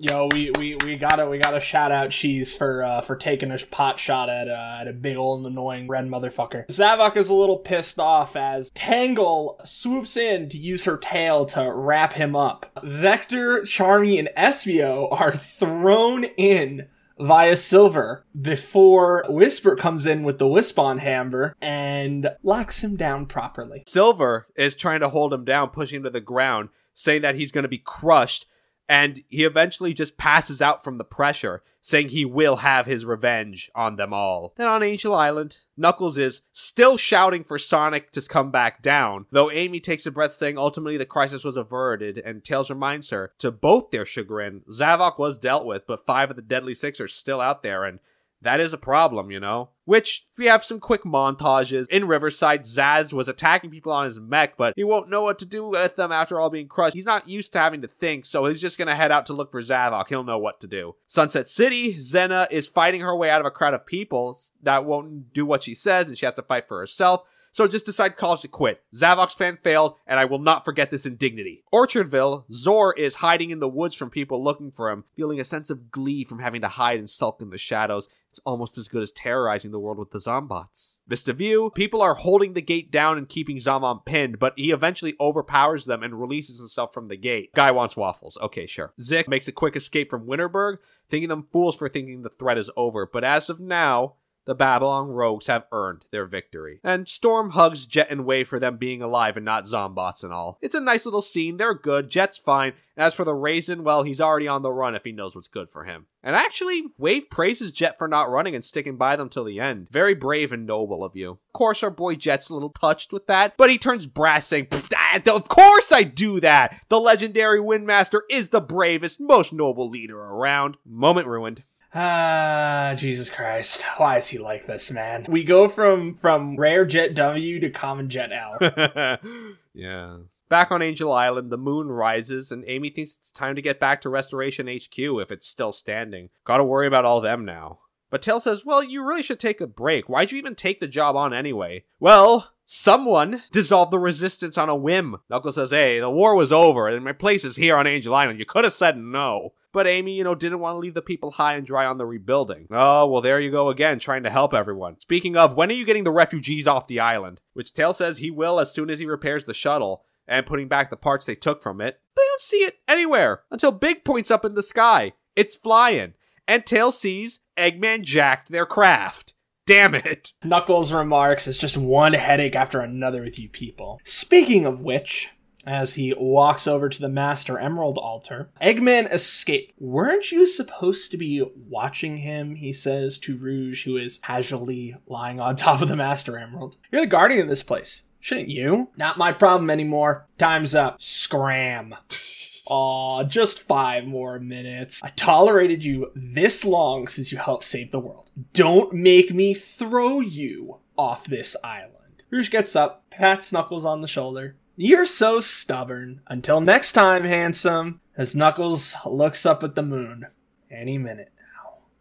Yo, we, we, we gotta we gotta shout out Cheese for uh, for taking a pot shot at uh, at a big old annoying red motherfucker. Zavok is a little pissed off as Tangle swoops in to use her tail to wrap him up. Vector, Charmy, and Espio are thrown in via Silver before Whisper comes in with the Wispon hammer and locks him down properly. Silver is trying to hold him down, pushing him to the ground, saying that he's going to be crushed. And he eventually just passes out from the pressure, saying he will have his revenge on them all. Then on Angel Island, Knuckles is still shouting for Sonic to come back down, though Amy takes a breath saying ultimately the crisis was averted, and Tails reminds her, to both their chagrin, Zavok was dealt with, but five of the Deadly Six are still out there, and that is a problem, you know? Which, we have some quick montages. In Riverside, Zazz was attacking people on his mech, but he won't know what to do with them after all being crushed. He's not used to having to think, so he's just gonna head out to look for Zavok. He'll know what to do. Sunset City, Zeena is fighting her way out of a crowd of people that won't do what she says, and she has to fight for herself. So just decide calls to quit. Zavok's plan failed, and I will not forget this indignity. Orchardville, Zor is hiding in the woods from people looking for him, feeling a sense of glee from having to hide and sulk in the shadows. It's almost as good as terrorizing the world with the Zombots. Vista View, people are holding the gate down and keeping Zomom pinned, but he eventually overpowers them and releases himself from the gate. Guy wants waffles. Okay, sure. Zik makes a quick escape from Winterberg, thinking them fools for thinking the threat is over, but as of now, the Babylon rogues have earned their victory. And Storm hugs Jet and Wave for them being alive and not zombots and all. It's a nice little scene, they're good, Jet's fine. And as for the Raisin, well, he's already on the run if he knows what's good for him. And actually, Wave praises Jet for not running and sticking by them till the end. Very brave and noble of you. Of course, our boy Jet's a little touched with that, but he turns brass saying, ah, Of course I do that! The legendary Windmaster is the bravest, most noble leader around. Moment ruined. Ah, Jesus Christ. Why is he like this, man? We go from from rare jet W to common jet L. yeah. Back on Angel Island, the moon rises, and Amy thinks it's time to get back to Restoration HQ if it's still standing. Gotta worry about all them now. But Tail says, Well, you really should take a break. Why'd you even take the job on anyway? Well, someone dissolved the resistance on a whim. Knuckles says, Hey, the war was over, and my place is here on Angel Island. You could have said no. But Amy, you know, didn't want to leave the people high and dry on the rebuilding. Oh, well, there you go again, trying to help everyone. Speaking of, when are you getting the refugees off the island? Which Tail says he will as soon as he repairs the shuttle and putting back the parts they took from it. They don't see it anywhere until Big points up in the sky. It's flying. And Tail sees Eggman jacked their craft. Damn it. Knuckles remarks, it's just one headache after another with you people. Speaking of which, as he walks over to the Master Emerald altar. Eggman escaped. Weren't you supposed to be watching him? He says to Rouge, who is casually lying on top of the Master Emerald. You're the guardian of this place. Shouldn't you? Not my problem anymore. Time's up. Scram. Aw, just five more minutes. I tolerated you this long since you helped save the world. Don't make me throw you off this island. Rouge gets up, pats Knuckles on the shoulder. You're so stubborn. Until next time, handsome. As Knuckles looks up at the moon. Any minute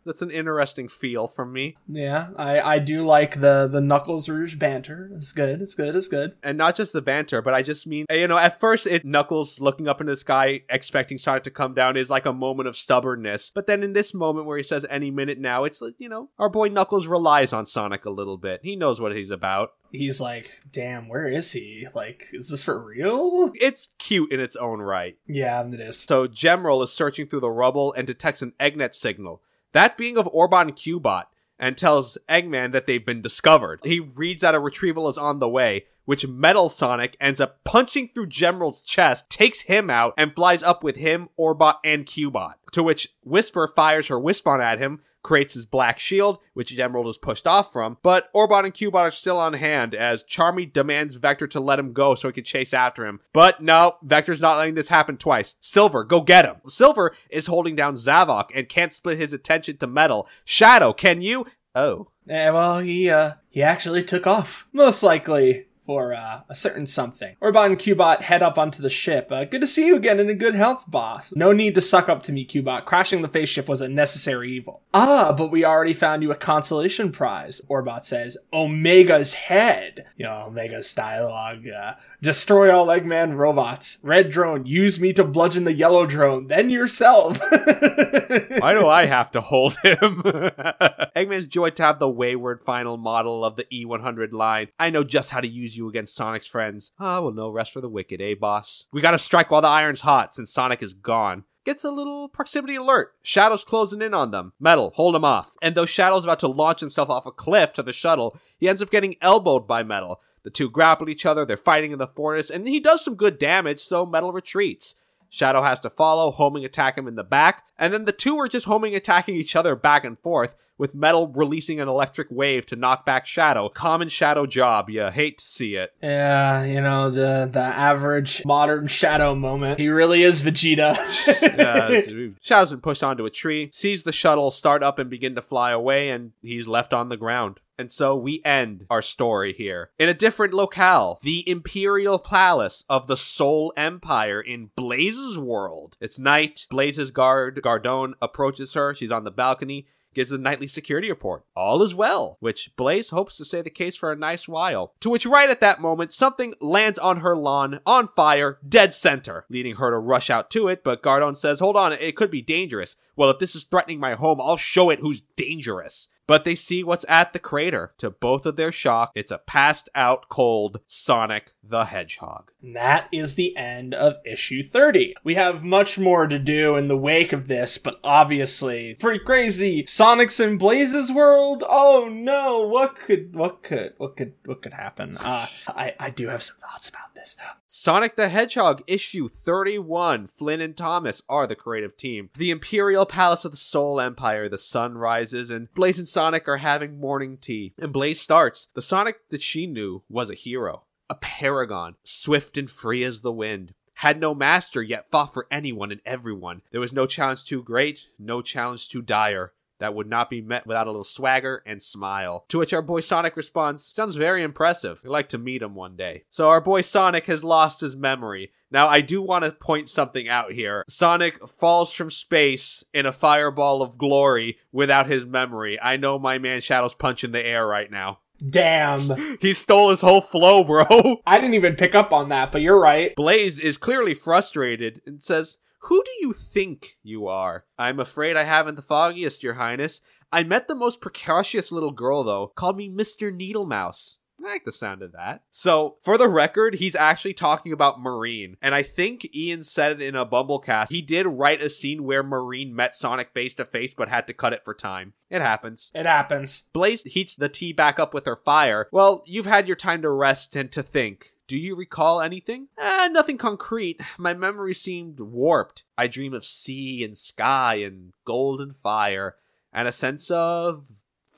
that's an interesting feel from me. Yeah, I, I do like the the Knuckles Rouge banter. It's good. It's good. It's good. And not just the banter, but I just mean eh, you know at first it Knuckles looking up in the sky expecting Sonic to come down is like a moment of stubbornness. But then in this moment where he says any minute now, it's like you know our boy Knuckles relies on Sonic a little bit. He knows what he's about he's like, damn, where is he? Like, is this for real? It's cute in its own right. Yeah, it is. So Gemerald is searching through the rubble and detects an Eggnet signal that being of Orbot and Cubot, and tells Eggman that they've been discovered. He reads that a retrieval is on the way, which Metal Sonic ends up punching through Gemerald's chest, takes him out, and flies up with him, Orbot, and Cubot. To which Whisper fires her Wispon at him, creates his black shield, which Gemerald is pushed off from, but Orbot and Cubot are still on hand as Charmy demands Vector to let him go so he can chase after him. But no, Vector's not letting this happen twice. Silver, go get him. Silver is holding down Zavok and can't split his attention to Metal. Shadow, can you? Oh. Well, he uh he actually took off. Most likely for uh, a certain something. Orbot and Cubot head up onto the ship. Uh, good to see you again and in good health, boss. No need to suck up to me, Cubot. Crashing the phase ship was a necessary evil. Ah, but we already found you a consolation prize, Orbot says. Omega's head. You know, Omega's dialogue. Uh, destroy all Eggman robots. Red drone, use me to bludgeon the yellow drone, then yourself. Why do I have to hold him? Eggman's joy to have the wayward final model of the E100 line. I know just how to use you against Sonic's friends. Ah, well, no rest for the wicked, eh, boss? We gotta strike while the iron's hot since Sonic is gone gets a little proximity alert. Shadow's closing in on them. Metal, hold him off. And though Shadow's about to launch himself off a cliff to the shuttle, he ends up getting elbowed by Metal. The two grapple each other, they're fighting in the forest, and he does some good damage, so Metal retreats. Shadow has to follow, homing attack him in the back, and then the two are just homing attacking each other back and forth, with Metal releasing an electric wave to knock back Shadow. Common Shadow job, you hate to see it. Yeah, you know, the the average modern Shadow moment. He really is Vegeta. yeah, Shadow's been pushed onto a tree, sees the shuttle start up and begin to fly away, and he's left on the ground. And so we end our story here in a different locale, the Imperial Palace of the Sol Empire in Blaze's world. It's night. Blaze's guard, Gardon, approaches her. She's on the balcony gives a nightly security report. All is well, which Blaze hopes to stay the case for a nice while. To which, right at that moment, something lands on her lawn, on fire, dead center, leading her to rush out to it. But Gardon says, Hold on, it could be dangerous. Well, if this is threatening my home, I'll show it who's dangerous but they see what's at the crater. To both of their shock, it's a passed out cold Sonic the Hedgehog. And that is the end of issue 30. We have much more to do in the wake of this, but obviously pretty crazy. Sonic's in Blaze's world? Oh no, what could what could what could what could happen? Uh I, I do have some thoughts about this. Sonic the Hedgehog issue 31. Flynn and Thomas are the creative team. The Imperial Palace of the Sol Empire, the sun rises, and Blaze and Sonic are having morning tea. And Blaze starts. The Sonic that she knew was a hero a paragon, swift and free as the wind. Had no master, yet fought for anyone and everyone. There was no challenge too great, no challenge too dire that would not be met without a little swagger and smile. To which our boy Sonic responds, Sounds very impressive. I'd like to meet him one day. So our boy Sonic has lost his memory. Now, I do want to point something out here. Sonic falls from space in a fireball of glory without his memory. I know my man Shadow's punching the air right now. Damn. He stole his whole flow, bro. I didn't even pick up on that, but you're right. Blaze is clearly frustrated and says, Who do you think you are? I'm afraid I haven't the foggiest, Your Highness. I met the most precocious little girl, though, called me Mr. Needlemouse. I like the sound of that. So, for the record, he's actually talking about Marine. And I think Ian said it in a BumbleKast. He did write a scene where Marine met Sonic face to face, but had to cut it for time. It happens. It happens. Blaze heats the tea back up with her fire. Well, you've had your time to rest and to think. Do you recall anything? Eh, nothing concrete. My memory seemed warped. I dream of sea and sky and golden fire and a sense of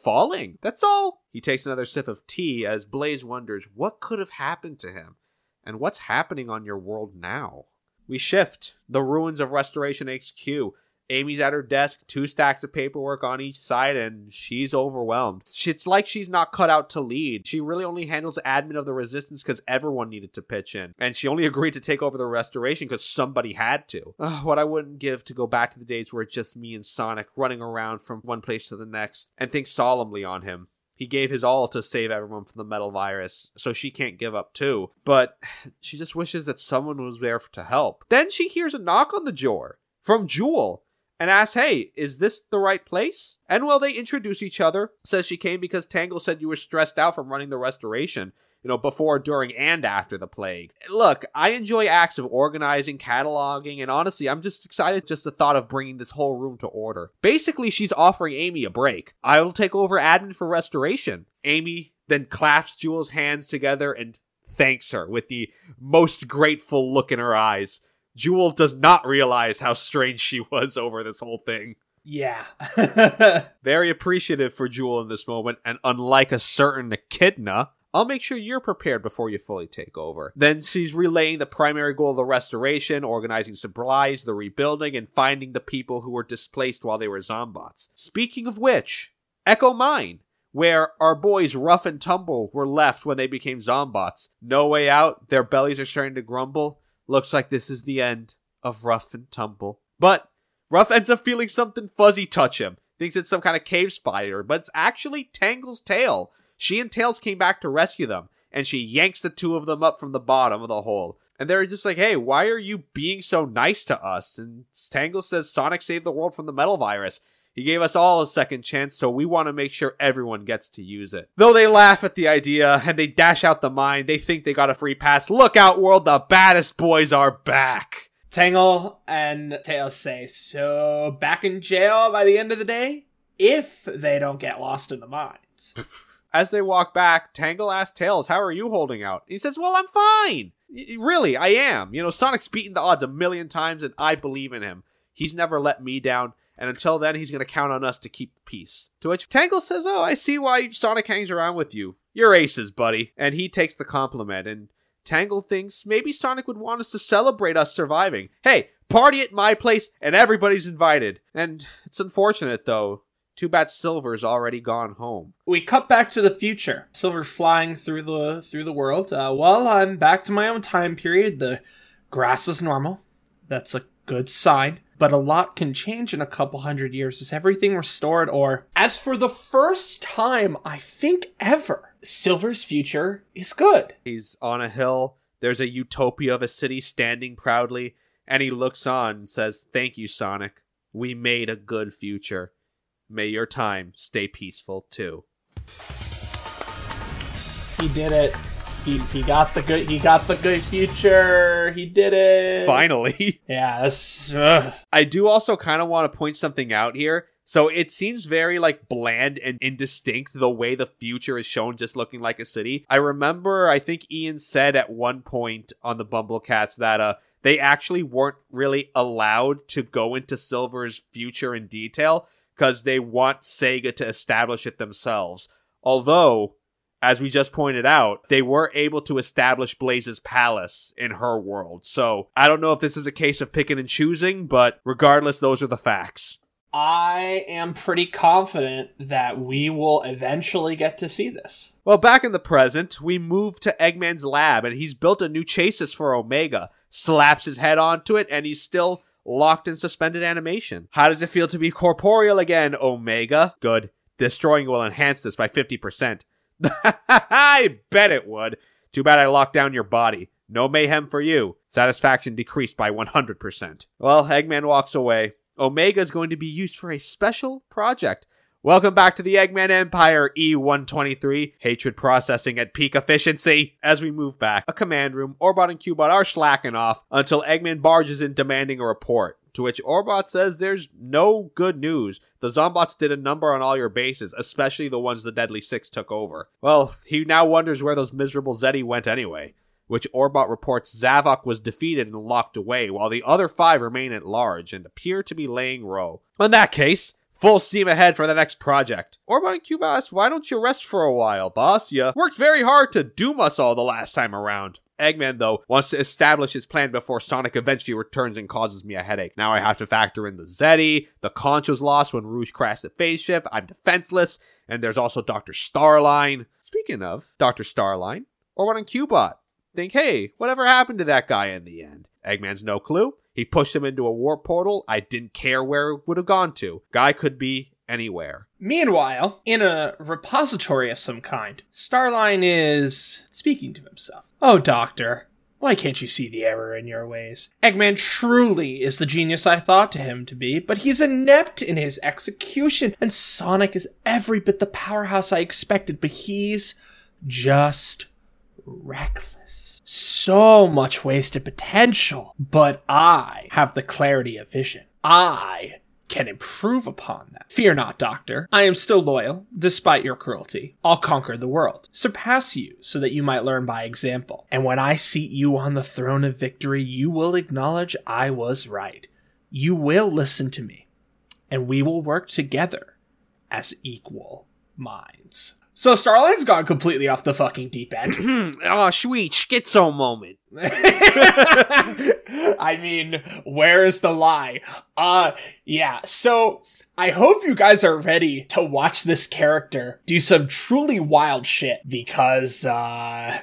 falling. That's all. He takes another sip of tea as Blaze wonders what could have happened to him and what's happening on your world now. We shift the ruins of Restoration HQ. Amy's at her desk, two stacks of paperwork on each side, and she's overwhelmed. It's like she's not cut out to lead. She really only handles admin of the resistance because everyone needed to pitch in. And she only agreed to take over the restoration because somebody had to. Ugh, what I wouldn't give to go back to the days where it's just me and Sonic running around from one place to the next and think solemnly on him. He gave his all to save everyone from the metal virus, so she can't give up too. But she just wishes that someone was there to help. Then she hears a knock on the door from Jewel and asks, Hey, is this the right place? And while they introduce each other, says she came because Tangle said you were stressed out from running the restoration, you know, before, during, and after the plague. Look, I enjoy acts of organizing, cataloging, and honestly, I'm just excited just the thought of bringing this whole room to order. Basically, she's offering Amy a break. I will take over admin for restoration. Amy then clasps Jewel's hands together and thanks her with the most grateful look in her eyes. Jewel does not realize how strange she was over this whole thing. Yeah. Very appreciative for Jewel in this moment, and unlike a certain Echidna, I'll make sure you're prepared before you fully take over. Then she's relaying the primary goal of the restoration, organizing supplies, the rebuilding, and finding the people who were displaced while they were zombots. Speaking of which, Echo Mine. where our boys Rough and Tumble were left when they became Zombots. No way out, their bellies are starting to grumble. Looks like this is the end of Rough and Tumble. But Rough ends up feeling something fuzzy touch him. Thinks it's some kind of cave spider, but it's actually Tangle's tail. She and Tails came back to rescue them, and she yanks the two of them up from the bottom of the hole. And they're just like, hey, why are you being so nice to us? And Tangle says Sonic saved the world from the metal virus. He gave us all a second chance, so we want to make sure everyone gets to use it. Though they laugh at the idea and they dash out the mine, they think they got a free pass. Look out, world, the baddest boys are back. Tangle and Tails say, so back in jail by the end of the day? If they don't get lost in the mines. As they walk back, Tangle asks Tails, How are you holding out? He says, Well, I'm fine. Y- Really, I am. You know, Sonic's beaten the odds a million times, and I believe in him. He's never let me down, and until then, he's going to count on us to keep the peace. To which Tangle says, Oh, I see why Sonic hangs around with you. You're aces, buddy. And he takes the compliment, and Tangle thinks maybe Sonic would want us to celebrate us surviving. Hey, party at my place, and everybody's invited. And it's unfortunate, though. Too bad Silver's already gone home. we cut back to the future. Silver flying through the through the world. Uh, well, I'm back to my own time period. The grass is normal. That's a good sign. But a lot can change in a couple hundred years. Is everything restored? Or, as for the first time, I think ever, Silver's future is good. He's on a hill. There's a utopia of a city standing proudly, and he looks on and says, Thank you, Sonic. We made a good future. May your time stay peaceful, too. He did it. He, he got the good. He got the good future. He did it. Finally. Yeah. That's, ugh. I do also kind of want to point something out here. So it seems very like bland and indistinct the way the future is shown just looking like a city. I remember I think Ian said at one point on the BumbleKast that uh they actually weren't really allowed to go into Silver's future in detail because they want Sega to establish it themselves. Although as we just pointed out, they were able to establish Blaze's palace in her world. So I don't know if this is a case of picking and choosing, but regardless, those are the facts. I am pretty confident that we will eventually get to see this. Well, back in the present, we move to Eggman's lab, and he's built a new chassis for Omega, slaps his head onto it, and he's still locked in suspended animation. How does it feel to be corporeal again, Omega? Good. Destroying will enhance this by 50%. I bet it would. Too bad I locked down your body. No mayhem for you. Satisfaction decreased by 100%. Well, Eggman walks away. Omega is going to be used for a special project. Welcome back to the Eggman Empire E123, hatred processing at peak efficiency. As we move back, a command room, Orbot and Cubot are slacking off until Eggman barges in demanding a report. To which Orbot says there's no good news. The Zombots did a number on all your bases, especially the ones the Deadly Six took over. Well, he now wonders where those miserable Zeti went anyway which Orbot reports Zavok was defeated and locked away, while the other five remain at large and appear to be laying low. In that case, full steam ahead for the next project. Orbot and Cubot why don't you rest for a while, boss? You worked very hard to doom us all the last time around. Eggman, though, wants to establish his plan before Sonic eventually returns and causes me a headache. Now I have to factor in the Zeti, the conch was lost when Rouge crashed the phase ship, I'm defenseless, and there's also Dr. Starline. Speaking of Dr. Starline, Orbot and Cubot think, hey, whatever happened to that guy in the end? Eggman's no clue. He pushed him into a warp portal. I didn't care where it would have gone to. Guy could be anywhere. Meanwhile, in a repository of some kind, Starline is speaking to himself. Oh, Doctor, why can't you see the error in your ways? Eggman truly is the genius I thought to him to be, but he's inept in his execution, and Sonic is every bit the powerhouse I expected, but he's just reckless. So much wasted potential, but I have the clarity of vision. I can improve upon that. Fear not, Doctor. I am still loyal, despite your cruelty. I'll conquer the world, surpass you, so that you might learn by example. And when I seat you on the throne of victory, you will acknowledge I was right. You will listen to me, and we will work together as equal minds. So Starline's gone completely off the fucking deep end. oh, sweet schizo moment. I mean, where is the lie? Uh, yeah. So I hope you guys are ready to watch this character do some truly wild shit because, uh.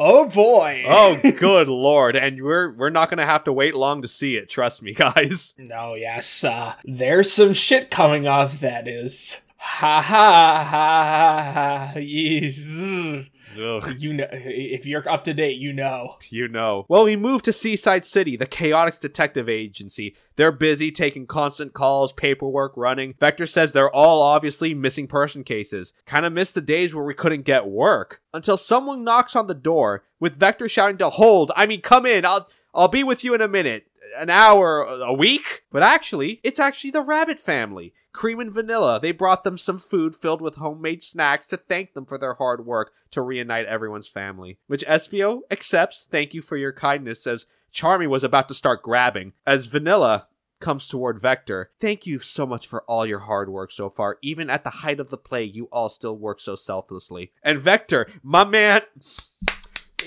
Oh boy. Oh, good lord! And we're we're not gonna have to wait long to see it. Trust me, guys. No, yes, uh, there's some shit coming up that is. Ha ha ha ha ha. yes. You know, if you're up to date, you know. you know. Well, we moved to Seaside City, the Chaotix Detective Agency. They're busy taking constant calls, paperwork running. Vector says they're all obviously missing person cases. Kind of missed the days where we couldn't get work until someone knocks on the door with Vector shouting to hold. I mean, come in. I'll I'll be with you in a minute. An hour, a week? But actually, it's actually the Rabbit family. Cream and Vanilla. They brought them some food filled with homemade snacks to thank them for their hard work to reunite everyone's family. Which Espio accepts. Thank you for your kindness, as Charmy was about to start grabbing. As Vanilla comes toward Vector. Thank you so much for all your hard work so far. Even at the height of the plague, you all still work so selflessly. And Vector, my man,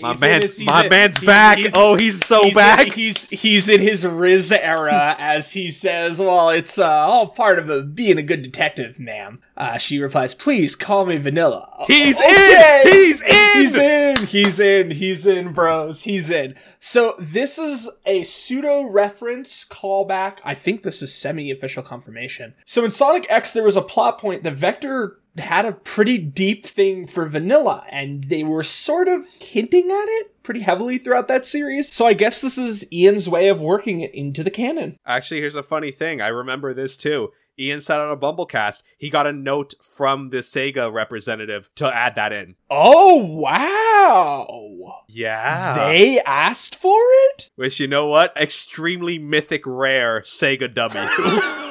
my He's man's his- my man's he- back. he's- oh, he's so he's back. In, he's he's in his Riz era as he says, "Well, it's uh, all part of a, being a good detective, ma'am." Uh, she replies, "Please call me Vanilla." He's Okay. in. He's in. He's in. He's in. He's in, bros. He's in. So this is a pseudo reference callback. I think this is semi-official confirmation. So in Sonic X, there was a plot point that Vector had a pretty deep thing for vanilla, and they were sort of hinting at it pretty heavily throughout that series. So I guess this is Ian's way of working it into the canon. Actually, here's a funny thing. I remember this too. Ian said on a BumbleKast, he got a note from the Sega representative to add that in. Oh wow! Yeah. They asked for it. Which, you know what? Extremely mythic rare Sega W.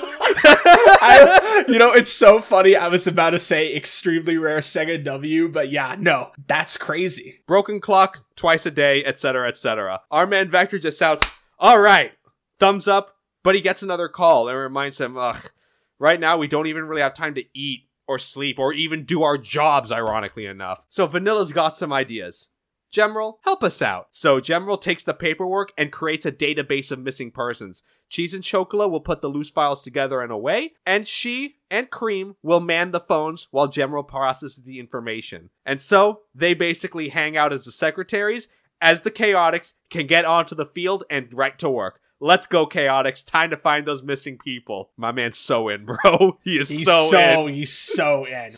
I, you know, it's so funny. I was about to say extremely rare Sega W, but yeah, no, that's crazy. Broken clock twice a day, etc., etc. Our man Vector just shouts, All right, thumbs up, but he gets another call and reminds him, Ugh, right now we don't even really have time to eat or sleep or even do our jobs, ironically enough. So Vanilla's got some ideas. Gemerald, help us out. So Gemerald takes the paperwork and creates a database of missing persons. Cheese and Chocola will put the loose files together and away, and she and Cream will man the phones while Gemerald processes the information. And so they basically hang out as the secretaries, as the Chaotix can get onto the field and right to work. Let's go, Chaotix. Time to find those missing people. My man's so in, bro. He is He's so, so, in. he's so in.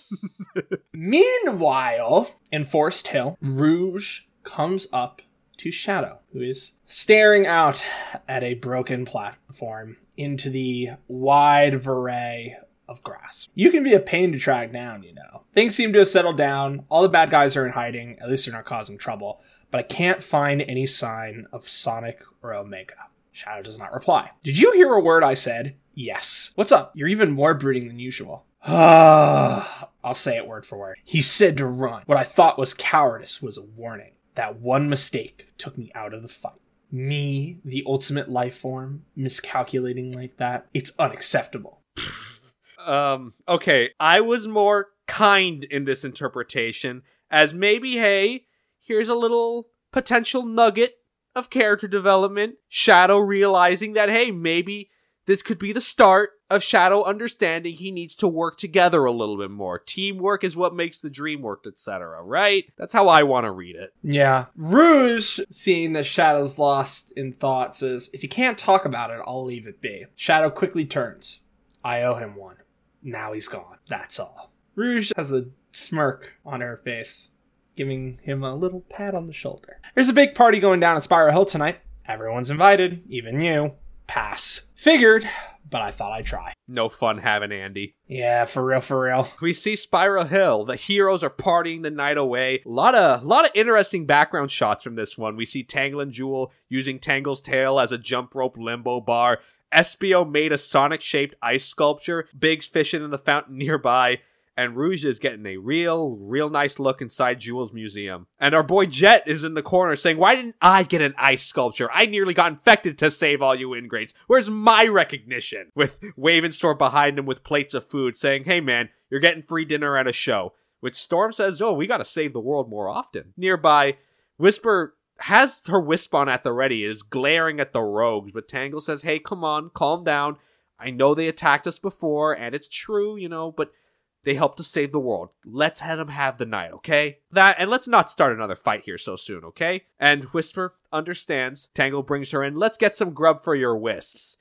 Meanwhile, in Forest Hill, Rouge comes up to Shadow, who is staring out at a broken platform into the wide array of grass. You can be a pain to track down, you know. Things seem to have settled down. All the bad guys are in hiding. At least they're not causing trouble. But I can't find any sign of Sonic or Omega. Shadow does not reply. Did you hear a word I said? Yes. What's up? You're even more brooding than usual. I'll say it word for word. He said to run. What I thought was cowardice was a warning. That one mistake took me out of the fight. Me, the ultimate life form, miscalculating like that. It's unacceptable. Um, okay, I was more kind in this interpretation, as maybe, hey, here's a little potential nugget of character development. Shadow realizing that, hey, maybe this could be the start of Shadow understanding he needs to work together a little bit more. Teamwork is what makes the dream work, etc. Right? That's how I want to read it. Yeah. Rouge, seeing that Shadow's lost in thought, says, If you can't talk about it, I'll leave it be. Shadow quickly turns. I owe him one. Now he's gone. That's all. Rouge has a smirk on her face, giving him a little pat on the shoulder. There's a big party going down at Spiral Hill tonight. Everyone's invited, even you. Pass. Figured, but I thought I'd try. No fun having Andy. Yeah, for real, for real. We see Spiral Hill. The heroes are partying the night away. A lot of, lot of interesting background shots from this one. We see Tangle and Jewel using Tangle's tail as a jump rope limbo bar. Espio made a Sonic-shaped ice sculpture. Big's fishing in the fountain nearby. And Rouge is getting a real, real nice look inside Jewel's museum. And our boy Jet is in the corner saying, Why didn't I get an ice sculpture? I nearly got infected to save all you ingrates. Where's my recognition? With Wave and Wave and Storm behind him with plates of food saying, Hey man, you're getting free dinner at a show. Which Storm says, Oh, we gotta save the world more often. Nearby, Whisper has her Wispon at the ready, is glaring at the rogues, but Tangle says, Hey, come on, calm down. I know they attacked us before, and it's true, you know, but they helped to save the world. Let's let them have the night, okay? That, and let's not start another fight here so soon, okay? And Whisper understands. Tangle brings her in. Let's get some grub for your wisps.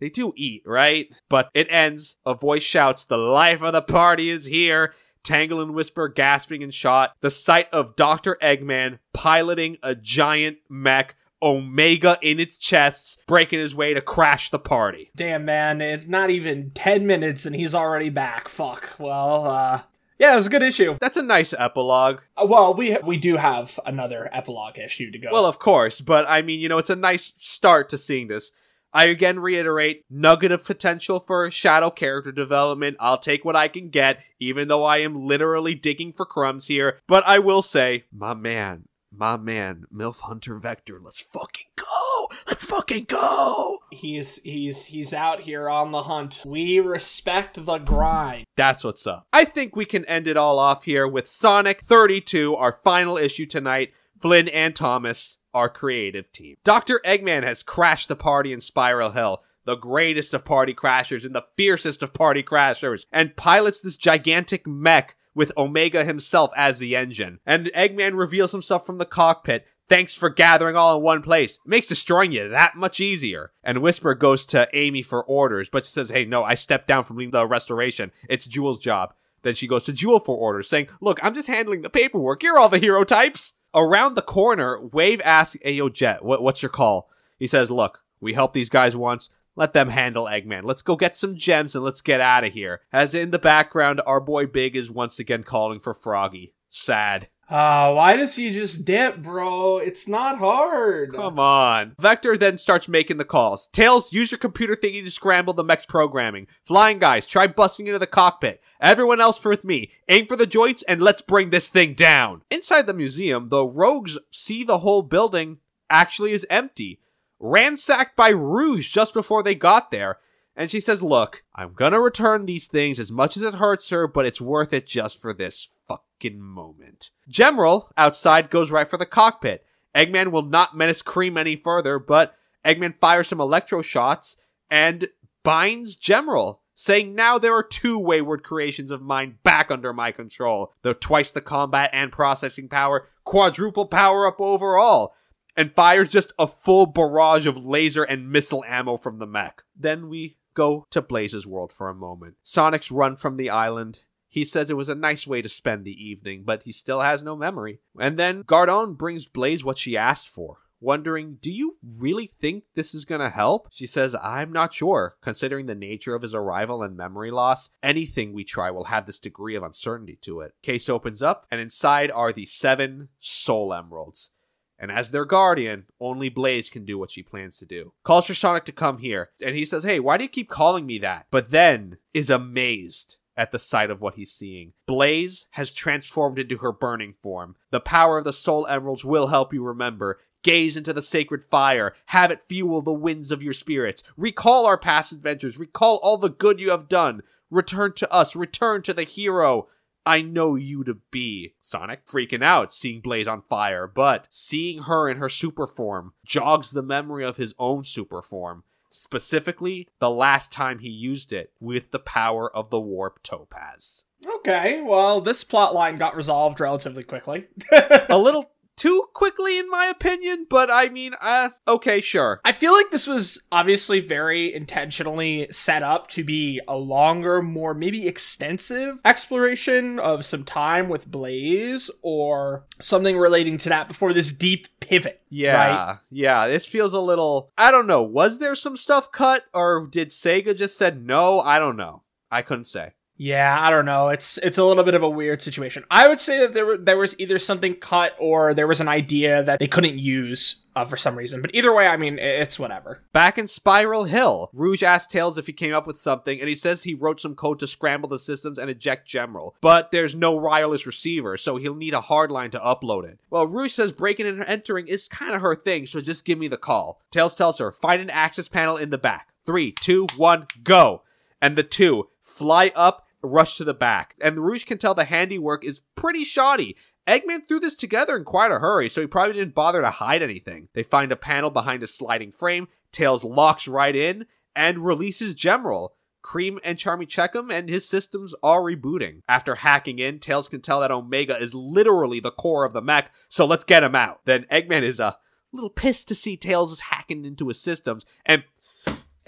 They do eat, right? But it ends. A voice shouts, The life of the party is here. Tangle and Whisper gasping in shot. The sight of Dr. Eggman piloting a giant mech Omega in its chest, breaking his way to crash the party. Damn, man, it's not even 10 minutes and he's already back. Fuck. Well, uh, yeah, it was a good issue. That's a nice epilogue. Uh, well, we we do have another epilogue issue to go. Well, of course, but I mean, you know, it's a nice start to seeing this. I again reiterate nugget of potential for shadow character development. I'll take what I can get, even though I am literally digging for crumbs here. But I will say, my man, my man, MILF Hunter Vector, let's fucking go! Let's fucking go! he's he's he's out here on the hunt. We respect the grind. That's what's up. I think we can end it all off here with Sonic 32, our final issue tonight. Flynn and Thomas, our creative team. Dr. Eggman has crashed the party in Spiral Hill, the greatest of party crashers and the fiercest of party crashers, and pilots this gigantic mech with Omega himself as the engine. And Eggman reveals himself from the cockpit. Thanks for gathering all in one place. It makes destroying you that much easier. And Whisper goes to Amy for orders, but she says, hey, no, I stepped down from the restoration. It's Jewel's job. Then she goes to Jewel for orders, saying, look, I'm just handling the paperwork. You're all the hero types. Around the corner, Wave asks, hey, yo, Jet, what, what's your call? He says, look, we helped these guys once. Let them handle Eggman. Let's go get some gems and let's get out of here. As in the background, our boy Big is once again calling for Froggy. Sad. Uh, why does he just dip, bro? It's not hard. Come on. Vector then starts making the calls. Tails, use your computer thingy to scramble the mech's programming. Flying guys, try busting into the cockpit. Everyone else for with me. Aim for the joints and let's bring this thing down. Inside the museum, the rogues see the whole building actually is empty. Ransacked by Rouge just before they got there. And she says, Look, I'm gonna return these things as much as it hurts her, but it's worth it just for this fucking moment. Gemerald, outside, goes right for the cockpit. Eggman will not menace Cream any further, but Eggman fires some electro shots and binds Gemerald, saying now there are two wayward creations of mine back under my control. Though twice the combat and processing power, quadruple power up overall and fires just a full barrage of laser and missile ammo from the mech. Then we go to Blaze's world for a moment. Sonic's run from the island. He says it was a nice way to spend the evening, but he still has no memory. And then Gardon brings Blaze what she asked for. Wondering, do you really think this is gonna help? She says, I'm not sure. Considering the nature of his arrival and memory loss, anything we try will have this degree of uncertainty to it. Case opens up, and inside are the seven soul emeralds. And as their guardian, only Blaze can do what she plans to do. Calls for Sonic to come here, and he says, Hey, why do you keep calling me that? But then is amazed at the sight of what he's seeing. Blaze has transformed into her burning form. The power of the Soul Emeralds will help you remember. Gaze into the sacred fire. Have it fuel the winds of your spirits. Recall our past adventures. Recall all the good you have done. Return to us. Return to the hero. I know you to be. Sonic freaking out, seeing Blaze on fire, but seeing her in her super form jogs the memory of his own super form. Specifically, the last time he used it with the power of the warp topaz. Okay, well, this plot line got resolved relatively quickly. A little too quickly, in my opinion, but I mean, uh, okay, sure. I feel like this was obviously very intentionally set up to be a longer, more maybe extensive exploration of some time with Blaze or something relating to that before this deep pivot. Yeah, Right? yeah, this feels a little. I don't know. Was there some stuff cut, or did Sega just said no? I don't know. I couldn't say. Yeah, I don't know. It's it's a little bit of a weird situation. I would say that there were, there was either something cut or there was an idea that they couldn't use uh, for some reason. But either way, I mean, it's whatever. Back in Spiral Hill, Rouge asks Tails if he came up with something, and he says he wrote some code to scramble the systems and eject Gemerald. But there's no wireless receiver, so he'll need a hardline to upload it. Well, Rouge says breaking and entering is kind of her thing, so just give me the call. Tails tells her, find an access panel in the back. Three, two, one, go! And the two fly up, rush to the back. And the Rouge can tell the handiwork is pretty shoddy. Eggman threw this together in quite a hurry, so he probably didn't bother to hide anything. They find a panel behind a sliding frame. Tails locks right in, and releases Gemerald. Cream and Charmy check him, and his systems are rebooting. After hacking in, Tails can tell that Omega is literally the core of the mech, so let's get him out. Then Eggman is a little pissed to see Tails is hacking into his systems, and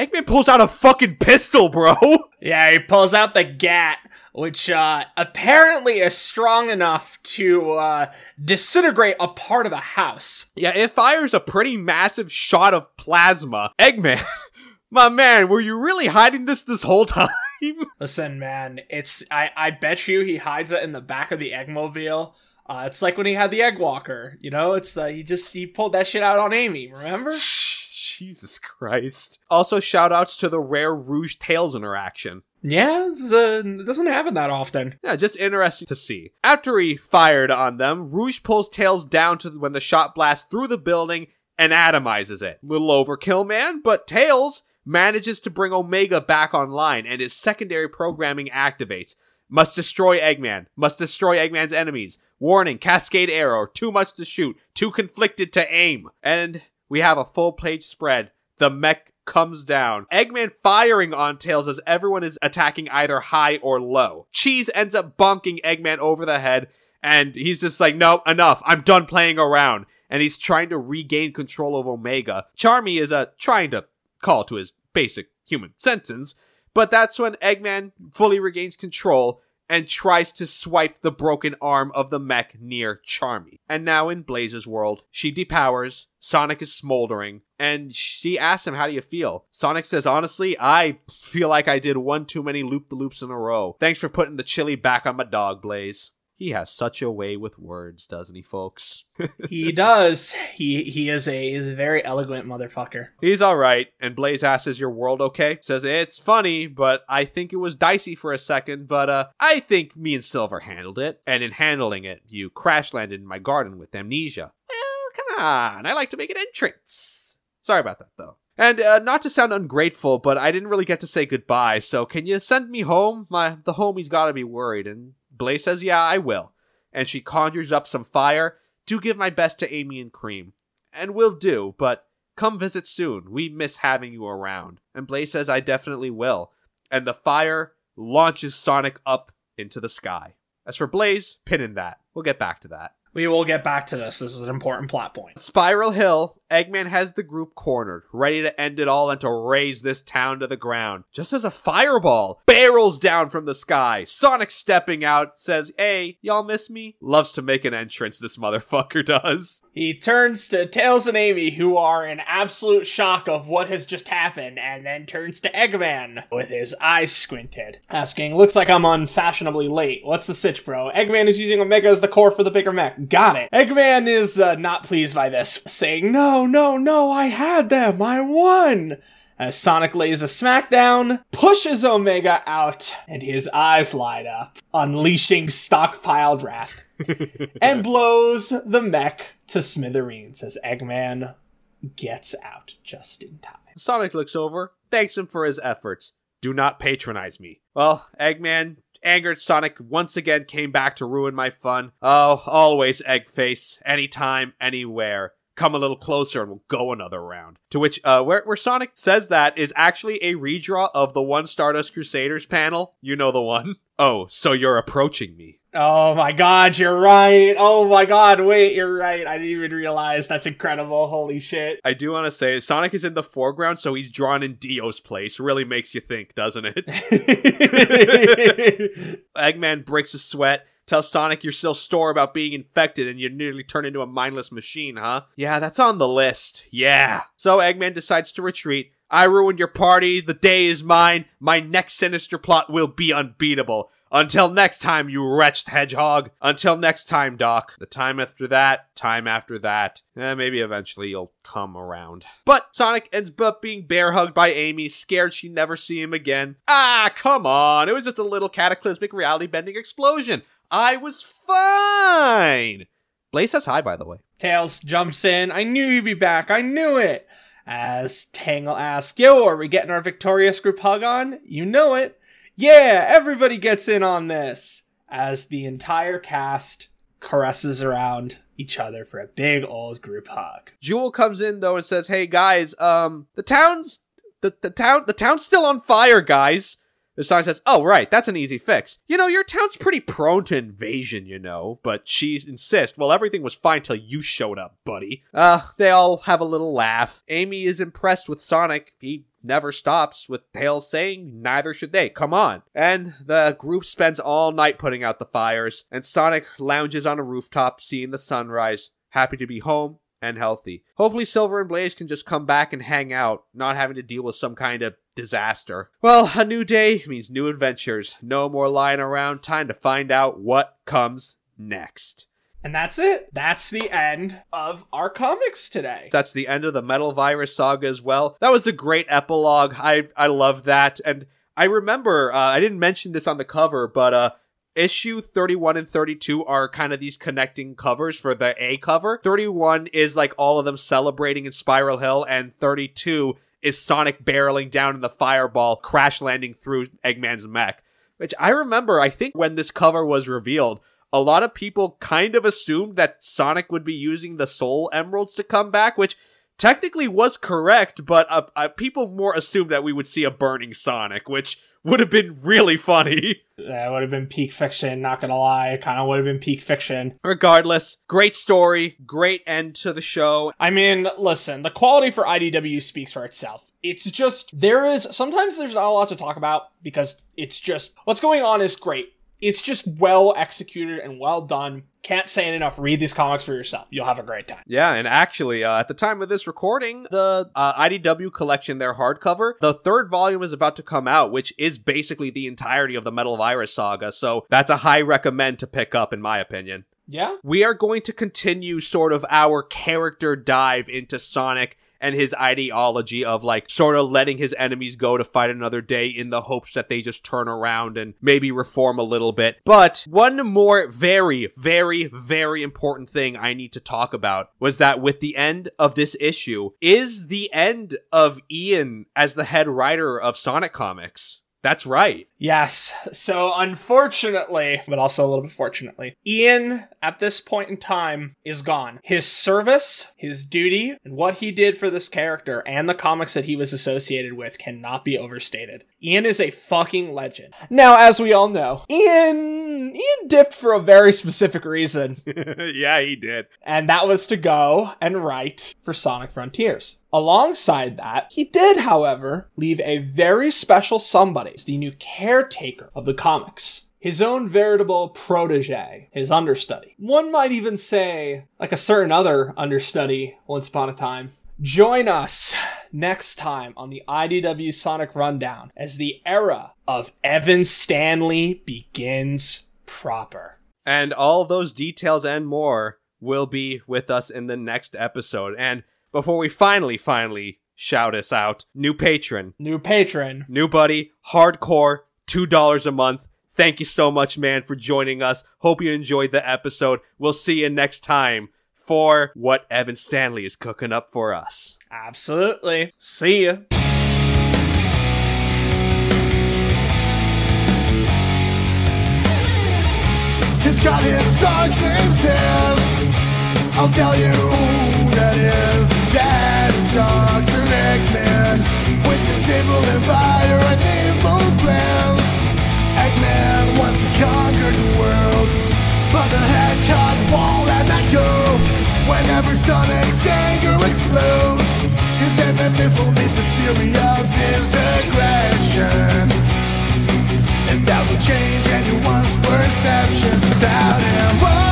Eggman pulls out a fucking pistol, bro. Yeah, he pulls out the gat, which uh, apparently is strong enough to uh, disintegrate a part of a house. Yeah, it fires a pretty massive shot of plasma. Eggman, my man, were you really hiding this this whole time? Listen, man, it's I, I bet you he hides it in the back of the Eggmobile. Uh, it's like when he had the Egg Walker, you know. It's uh, he just he pulled that shit out on Amy. Remember? Jesus Christ. Also, shout outs to the rare Rouge Tails interaction. Yeah, it's, uh, it doesn't happen that often. Yeah, just interesting to see. After he fired on them, Rouge pulls Tails down to when the shot blasts through the building and atomizes it. Little overkill, man, but Tails manages to bring Omega back online and his secondary programming activates. Must destroy Eggman. Must destroy Eggman's enemies. Warning, Cascade Arrow. Too much to shoot. Too conflicted to aim. And we have a full page spread. The mech comes down. Eggman firing on Tails as everyone is attacking either high or low. Cheese ends up bonking Eggman over the head, and he's just like, no, enough. I'm done playing around. And he's trying to regain control of Omega. Charmy is uh, trying to call to his basic human senses, but that's when Eggman fully regains control and tries to swipe the broken arm of the mech near Charmy. And now in Blaze's world, she depowers, Sonic is smoldering, and she asks him, How do you feel? Sonic says, Honestly, I feel like I did one too many loop the loops in a row. Thanks for putting the chili back on my dog, Blaze. He has such a way with words, doesn't he, folks? he does. He he is a is a very eloquent motherfucker. He's all right. And Blaze asks, "Is your world okay?" Says it's funny, but I think it was dicey for a second. But uh, I think me and Silver handled it. And in handling it, you crash landed in my garden with amnesia. Well, come on. I like to make an entrance. Sorry about that, though. And uh, not to sound ungrateful, but I didn't really get to say goodbye. So can you send me home? My the homie's got to be worried. And Blaze says, Yeah, I will. And she conjures up some fire. Do give my best to Amy and Cream. And we'll do, but come visit soon. We miss having you around. And Blaze says, I definitely will. And the fire launches Sonic up into the sky. As for Blaze, pin in that. We'll get back to that. We will get back to this. This is an important plot point. Spiral Hill, Eggman has the group cornered, ready to end it all and to raze this town to the ground. Just as a fireball barrels down from the sky, Sonic stepping out says, Hey, y'all miss me? Loves to make an entrance, this motherfucker does. He turns to Tails and Amy, who are in absolute shock of what has just happened, and then turns to Eggman with his eyes squinted, asking, Looks like I'm unfashionably late. What's the sitch, bro? Eggman is using Omega as the core for the bigger mech. Got it. Eggman is uh, not pleased by this, saying, No, no, no, I had them. I won. As Sonic lays a smackdown, pushes Omega out, and his eyes light up, unleashing stockpiled wrath, and blows the mech to smithereens as Eggman gets out just in time. Sonic looks over, thanks him for his efforts. Do not patronize me. Well, Eggman, angered Sonic once again came back to ruin my fun. Oh, always Eggface. Anytime, anywhere. Come a little closer and we'll go another round. To which, uh, where, where Sonic says that is actually a redraw of the one Stardust Crusaders panel. You know the one. Oh, so you're approaching me. Oh my god, you're right. Oh my god, wait, you're right. I didn't even realize. That's incredible. Holy shit. I do want to say Sonic is in the foreground, so he's drawn in Dio's place. Really makes you think, doesn't it? Eggman breaks a sweat, Tell Sonic you're still sore about being infected and you nearly turn into a mindless machine, huh? Yeah, that's on the list. Yeah. So Eggman decides to retreat. I ruined your party. The day is mine. My next sinister plot will be unbeatable. Until next time, you wretched hedgehog. Until next time, Doc. The time after that, time after that. Eh, maybe eventually you'll come around. But Sonic ends up being bear hugged by Amy, scared she'd never see him again. Ah, come on. It was just a little cataclysmic reality bending explosion. I was fine. Blaze says hi, by the way. Tails jumps in. I knew you'd be back. I knew it. As Tangle asks, Yo, are we getting our victorious group hug on? You know it. Yeah, everybody gets in on this. As the entire cast caresses around each other for a big old group hug. Jewel comes in though and says, "Hey guys, um, the town's the, the town the town's still on fire, guys. The Sonic says, "Oh right, that's an easy fix. You know, your town's pretty prone to invasion, you know." But she insists, "Well, everything was fine till you showed up, buddy." Uh, they all have a little laugh. Amy is impressed with Sonic. He never stops, with Tails saying, "Neither should they. Come on." And the group spends all night putting out the fires, and Sonic lounges on a rooftop, seeing the sunrise, happy to be home and healthy. Hopefully, Silver and Blaze can just come back and hang out, not having to deal with some kind of disaster. Well, a new day means new adventures. No more lying around. Time to find out what comes next. And that's it. That's the end of our comics today. That's the end of the Metal Virus saga as well. That was a great epilogue. I I love that. And I remember uh, I didn't mention this on the cover, but uh issue 31 and 32 are kind of these connecting covers for the A cover. 31 is like all of them celebrating in Spiral Hill and 32 is Sonic barreling down in the fireball, crash landing through Eggman's mech. Which I remember, I think when this cover was revealed, a lot of people kind of assumed that Sonic would be using the Soul Emeralds to come back, which technically was correct, but uh, uh, people more assumed that we would see a burning Sonic, which would have been really funny. That would have been peak fiction, not gonna lie. Kind of would have been peak fiction. Regardless, great story, great end to the show. I mean, listen, the quality for IDW speaks for itself. It's just, there is, sometimes there's not a lot to talk about because it's just, what's going on is great. It's just well executed and well done. Can't say it enough. Read these comics for yourself. You'll have a great time. Yeah, and actually, uh, at the time of this recording, the uh, IDW collection, their hardcover, the third volume is about to come out, which is basically the entirety of the Metal Virus saga. So that's a high recommend to pick up, in my opinion. Yeah? We are going to continue sort of our character dive into Sonic and his ideology of like sort of letting his enemies go to fight another day in the hopes that they just turn around and maybe reform a little bit. But one more very, very, very important thing I need to talk about was that with the end of this issue is the end of Ian as the head writer of Sonic Comics. That's right. Yes. So unfortunately, but also a little bit fortunately, Ian at this point in time is gone. His service, his duty, and what he did for this character and the comics that he was associated with cannot be overstated. Ian is a fucking legend. Now, as we all know, Ian Ian dipped for a very specific reason, yeah, he did. and that was to go and write for Sonic Frontiers. Alongside that, he did, however, leave a very special somebody, the new caretaker of the comics. His own veritable protege, his understudy. One might even say, like a certain other understudy once upon a time. Join us next time on the IDW Sonic Rundown as the era of Evan Stanley begins proper. And all those details and more will be with us in the next episode. And before we finally, finally shout us out, new patron, New patron, new buddy, hardcore, $2 a month. Thank you so much, man, for joining us. Hope you enjoyed the episode. We'll see you next time for what Evan Stanley is cooking up for us. absolutely. See ya. He's got his son's name says I'll tell you who that is That is Dr. Eggman With his evil invider and evil plans Eggman wants to conquer the world But the hedgehog won't let that go Whenever Sonic's anger explodes His enemies will meet the fury of his aggression and that will change anyone's perceptions about him.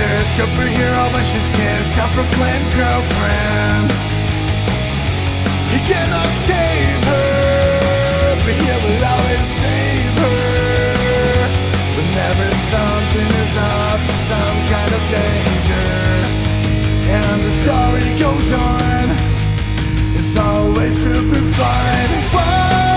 Is her superhero, but she's his self-proclaimed girlfriend. He cannot escape her, but he will always save her. Whenever something is up, some kind of danger, and the story goes on, it's always super fun. Why